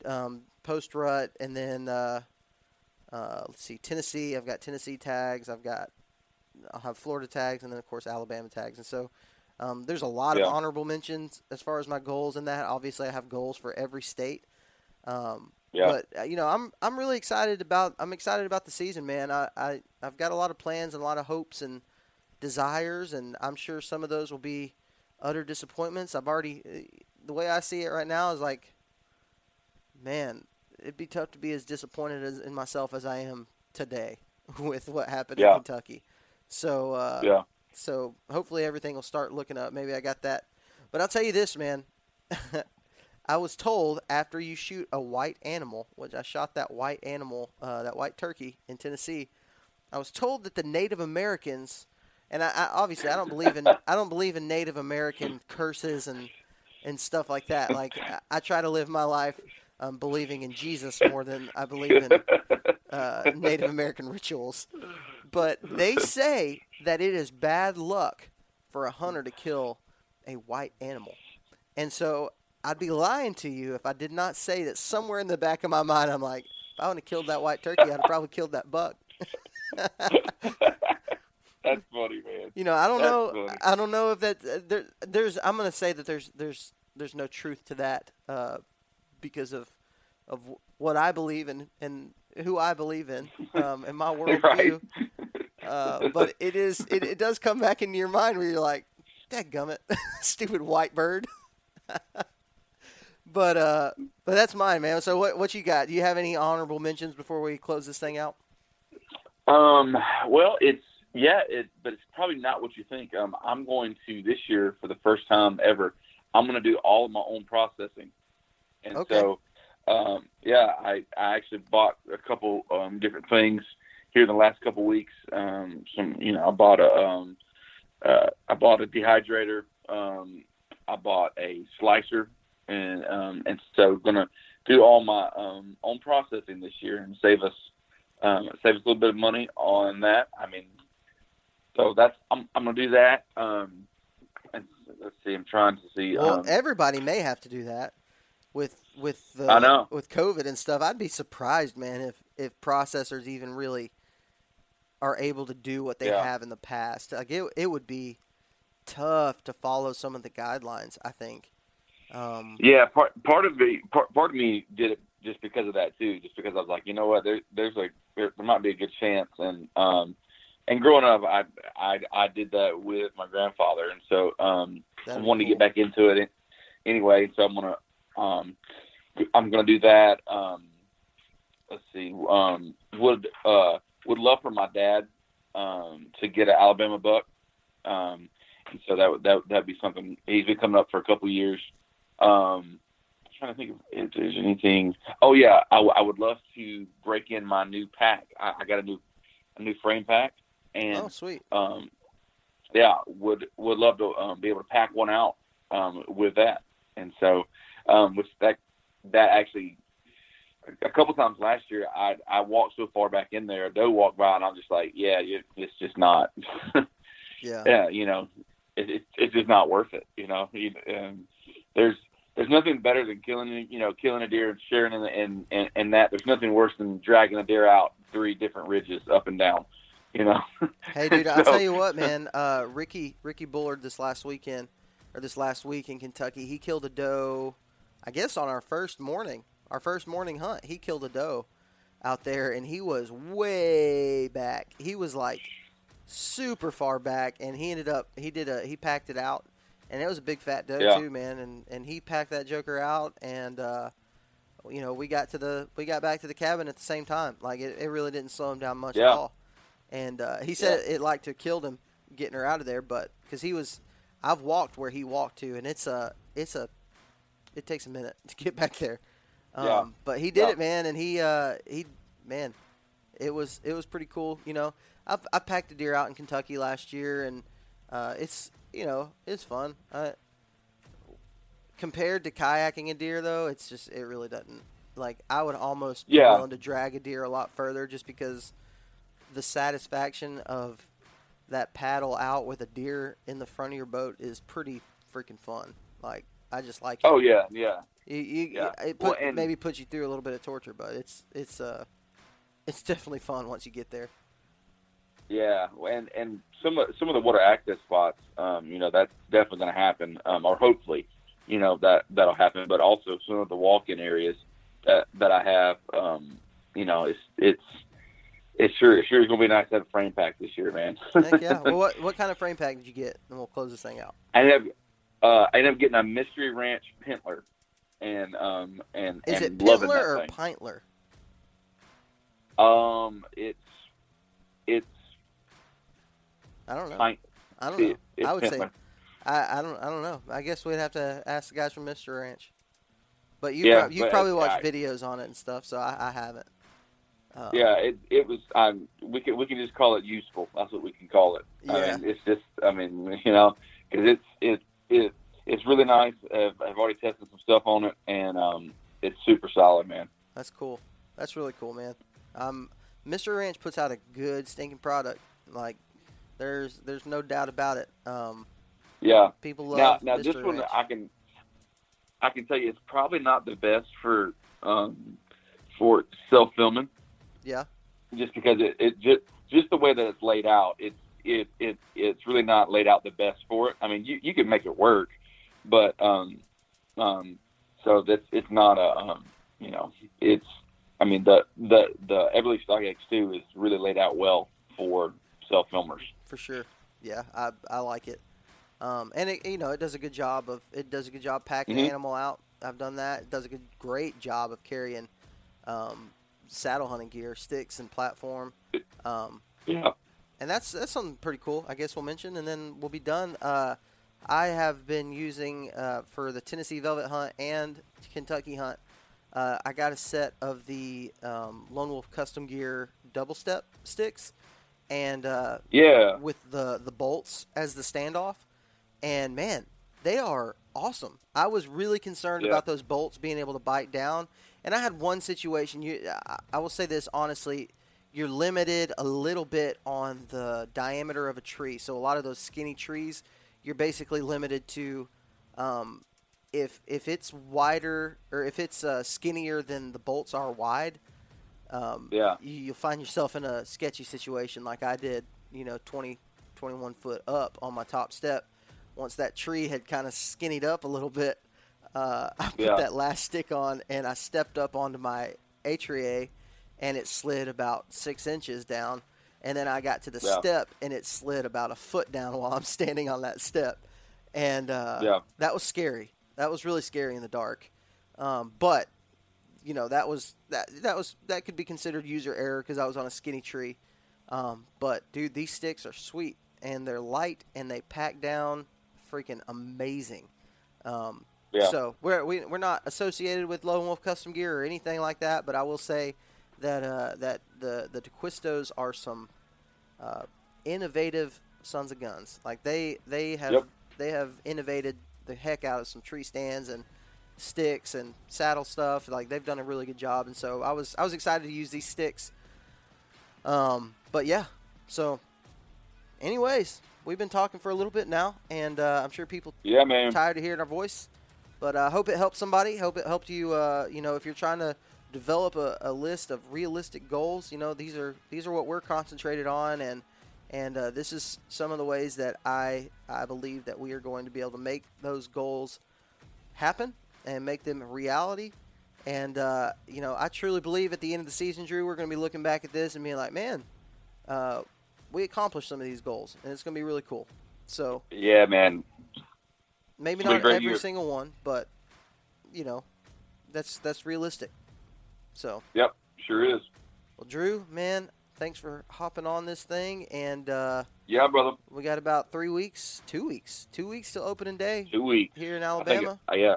um, post rut, and then uh, uh, let's see, Tennessee. I've got Tennessee tags. I've got I'll have Florida tags, and then of course Alabama tags. And so um, there's a lot Yeah. of honorable mentions as far as my goals in that. Obviously, I have goals for every state. Um, Yeah. But uh, you know, I'm I'm really excited about I'm excited about the season, man. I, I I've got a lot of plans and a lot of hopes and desires, and I'm sure some of those will be utter disappointments. I've already uh, the way I see it right now is like, man, it'd be tough to be as disappointed as, in myself as I am today with what happened Yeah. in Kentucky. So uh, yeah. so hopefully everything will start looking up. Maybe I got that. But I'll tell you this, man. I was told after you shoot a white animal, which I shot that white animal, uh, that white turkey in Tennessee. I was told that the Native Americans, and I, I obviously I don't believe in I don't believe in Native American curses and and stuff like that. Like I, I try to live my life um, believing in Jesus more than I believe in uh, Native American rituals. But they say that it is bad luck for a hunter to kill a white animal. And so I'd be lying to you if I did not say that somewhere in the back of my mind, I'm like, if I would have killed that white turkey, I'd have probably killed that buck. That's funny, man. You know, I don't That's know. funny. I don't know if that uh, there. There's. I'm gonna say that there's. There's. There's no truth to that uh, because of of what I believe in and who I believe in um, and my worldview. Uh, but it is. It, it does come back into your mind where you're like, "That gummit, stupid white bird." But uh, but that's mine, man. So what what you got? Do you have any honorable mentions before we close this thing out? Um, well, it's yeah, it, but it's probably not what you think. Um, I'm going to this year for the first time ever. I'm going to do all of my own processing, and Okay. so um, yeah, I I actually bought a couple um, different things here in the last couple weeks. Um, some you know I bought a um, uh, I bought a dehydrator. Um, I bought a slicer, and um, and so going to do all my um, own processing this year and save us um, save us a little bit of money on that. I mean, so that's I'm I'm gonna do that. Um, and let's see, I'm trying to see. Well, um, everybody may have to do that with with the I know. with COVID and stuff. I'd be surprised, man, if if processors even really are able to do what they Yeah. have in the past. Like it, it would be tough to follow some of the guidelines. I think. Um, yeah, part part of me part, part of me did it just because of that too. Just because I was like, you know what, there there's a there, there might be a good chance, and um, and growing up, I I I did that with my grandfather, and so um, I that'd wanted to get back into it anyway. So I'm gonna um, I'm gonna do that. Um, let's see. Um, would uh, would love for my dad um, to get an Alabama buck. Um, and so that would that that'd be something. He's been coming up for a couple years. Um, I'm trying to think if there's anything. Oh yeah, I would love to break in my new pack. I, I got a new a new frame pack, and Oh, sweet. um, yeah, would would love to um, be able to pack one out um, with that. And so, um, which that that actually a couple times last year, I I walked so far back in there, a doe walked by, and I'm just like, yeah, it's just not. Yeah. yeah, you know, it, it, it's just not worth it. You know, um, there's there's nothing better than killing you know killing a deer and sharing in and and and that. There's nothing worse than dragging a deer out three different ridges up and down. You know. Hey, dude, I'll tell you what, man. Uh, Ricky Ricky Bullard this last weekend, or this last week in Kentucky, he killed a doe. I guess on our first morning, our first morning hunt, he killed a doe out there, and he was way back. He was like super far back, and he ended up he did a he packed it out, and it was a big fat doe Yeah. too, man. And and he packed that joker out, and uh, you know we got to the we got back to the cabin at the same time. Like it, it really didn't slow him down much at all. And uh, he said it like to have killed him getting her out of there, but because he was, I've walked where he walked to, and it's a it's a it takes a minute to get back there. Um, Yeah. But he did Yeah. it, man, and he uh, he man, it was it was pretty cool. You know, I I packed a deer out in Kentucky last year, and uh, it's you know it's fun. Uh, compared to kayaking a deer, though, it's just it really doesn't. Like I would almost be Yeah. willing to drag a deer a lot further, just because the satisfaction of that paddle out with a deer in the front of your boat is pretty freaking fun. Like I just like it. Oh yeah, yeah. You, you, Yeah. It Well, put, and- maybe puts you through a little bit of torture, but it's it's uh it's definitely fun once you get there. Yeah, and and some of some of the water access spots, um, you know, that's definitely going to happen, um, or hopefully, you know, that that'll happen. But also some of the walk-in areas that that I have, um, you know, it's it's it's sure it sure is going to be nice to have a frame pack this year, man. Heck yeah. Well, what what kind of frame pack did you get? And we'll close this thing out. I ended up uh, I ended up getting a Mystery Ranch Pentler, and um and Is and it Pentler or thing. Pintler? Um, it's it's I don't know. pint. I don't know. It, I would say I, I don't I don't know. I guess we'd have to ask the guys from Mystery Ranch. But you Yeah, prob- you but, probably watched I- videos on it and stuff, so I, I haven't. Uh, Yeah, it it was. Um, we can we can just call it useful. That's what we can call it. Yeah. I mean, it's just. I mean, you know, because it's it it it's really nice. I've, I've already tested some stuff on it, and um, it's super solid, man. That's cool. That's really cool, man. Um, Mystery Ranch puts out a good stinking product. Like, there's there's no doubt about it. Um, Yeah. people Now love now Mr. this one Ranch. I can I can tell you it's probably not the best for um for self filming. yeah, just because it, it just just the way that it's laid out, it's it, it it's really not laid out the best for it. I mean, you you can make it work, but um um so that's it's not a um you know it's I mean the the the Eberlestock X2 is really laid out well for self filmers. For sure. Yeah, I I like it. Um, and it you know it does a good job of it does a good job packing the Mhm. animal out. I've done that. It does a good great job of carrying um, saddle hunting gear, sticks, and platform. Um, Yeah. and that's that's something pretty cool. I guess we'll mention, and then we'll be done. Uh, I have been using uh, for the Tennessee Velvet hunt and Kentucky hunt. Uh, I got a set of the um, Lone Wolf Custom Gear double step sticks, and uh, Yeah. with the the bolts as the standoff, and man, they are awesome. I was really concerned Yeah. about those bolts being able to bite down, and I had one situation. You, I, I will say this honestly, you're limited a little bit on the diameter of a tree. So a lot of those skinny trees, you're basically limited to. Um, if, if it's wider or if it's uh, skinnier than the bolts are wide, um, Yeah. you, you'll find yourself in a sketchy situation like I did, you know, 20, 21 foot up on my top step. Once that tree had kind of skinnied up a little bit, uh, I put Yeah. that last stick on and I stepped up onto my atria and it slid about six inches down. And then I got to the Yeah. step and it slid about a foot down while I'm standing on that step. And uh, Yeah. that was scary. That was really scary in the dark. Um, but you know that was that that was that could be considered user error because I was on a skinny tree. Um, but dude, these sticks are sweet and they're light and they pack down freaking amazing. Um, Yeah. So we're we, we're not associated with Lone Wolf Custom Gear or anything like that, but I will say that uh, that the the Tequistos are some uh, innovative sons of guns. Like they they have Yep. they have innovated the heck out of some tree stands and sticks and saddle stuff. Like they've done a really good job, and so I was I was excited to use these sticks. Um, but yeah, so anyways, we've been talking for a little bit now, and uh, I'm sure people Yeah, man. tired of hearing our voice. But I hope it helped somebody. Hope it helped you. Uh, you know, if you're trying to develop a, a list of realistic goals, you know these are these are what we're concentrated on, and and uh, this is some of the ways that I I believe that we are going to be able to make those goals happen and make them a reality. And uh, you know, I truly believe at the end of the season, Drew, we're going to be looking back at this and being like, man, uh, we accomplished some of these goals, and it's going to be really cool. So Yeah, man. maybe It's been a not every year. single one, but you know, that's that's realistic. So, Yep, sure is. well, Drew, man, thanks for hopping on this thing, and uh, Yeah, brother. we got about three weeks, two weeks, two weeks till opening day Two weeks. here in Alabama it- uh, yeah.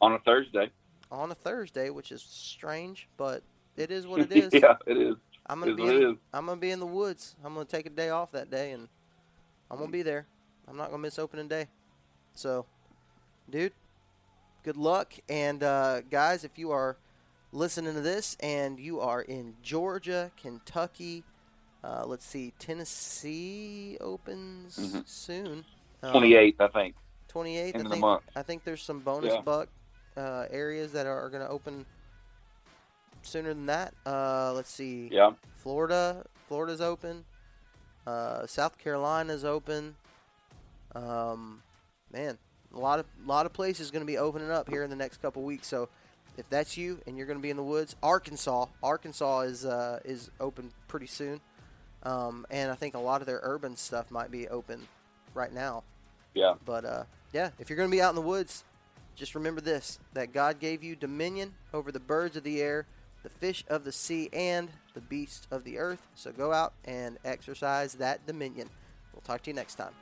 On a Thursday. on a Thursday, which is strange, but it is what it is. yeah, it is. I'm gonna is be in, it. I'm gonna be in the woods. I'm gonna take a day off that day, and I'm gonna be there. I'm not gonna miss opening day. So, dude, good luck. And uh, guys, if you are listening to this and you are in Georgia, Kentucky, uh, let's see, Tennessee opens Mhm. soon. Um, 28th, I think. 28th. end I of the think. month. I think there's some bonus Yeah. buck uh, areas that are, going to open sooner than that. Uh, let's see. Yeah. Florida, Florida's open. Uh, South Carolina's open. Um, man, a lot of a lot of places going to be opening up here in the next couple weeks. So, if that's you and you're going to be in the woods, Arkansas, Arkansas is uh, is open pretty soon, um, and I think a lot of their urban stuff might be open right now. Yeah. But uh, yeah, if you're going to be out in the woods, just remember this: that God gave you dominion over the birds of the air, the fish of the sea, and the beasts of the earth. So go out and exercise that dominion. We'll talk to you next time.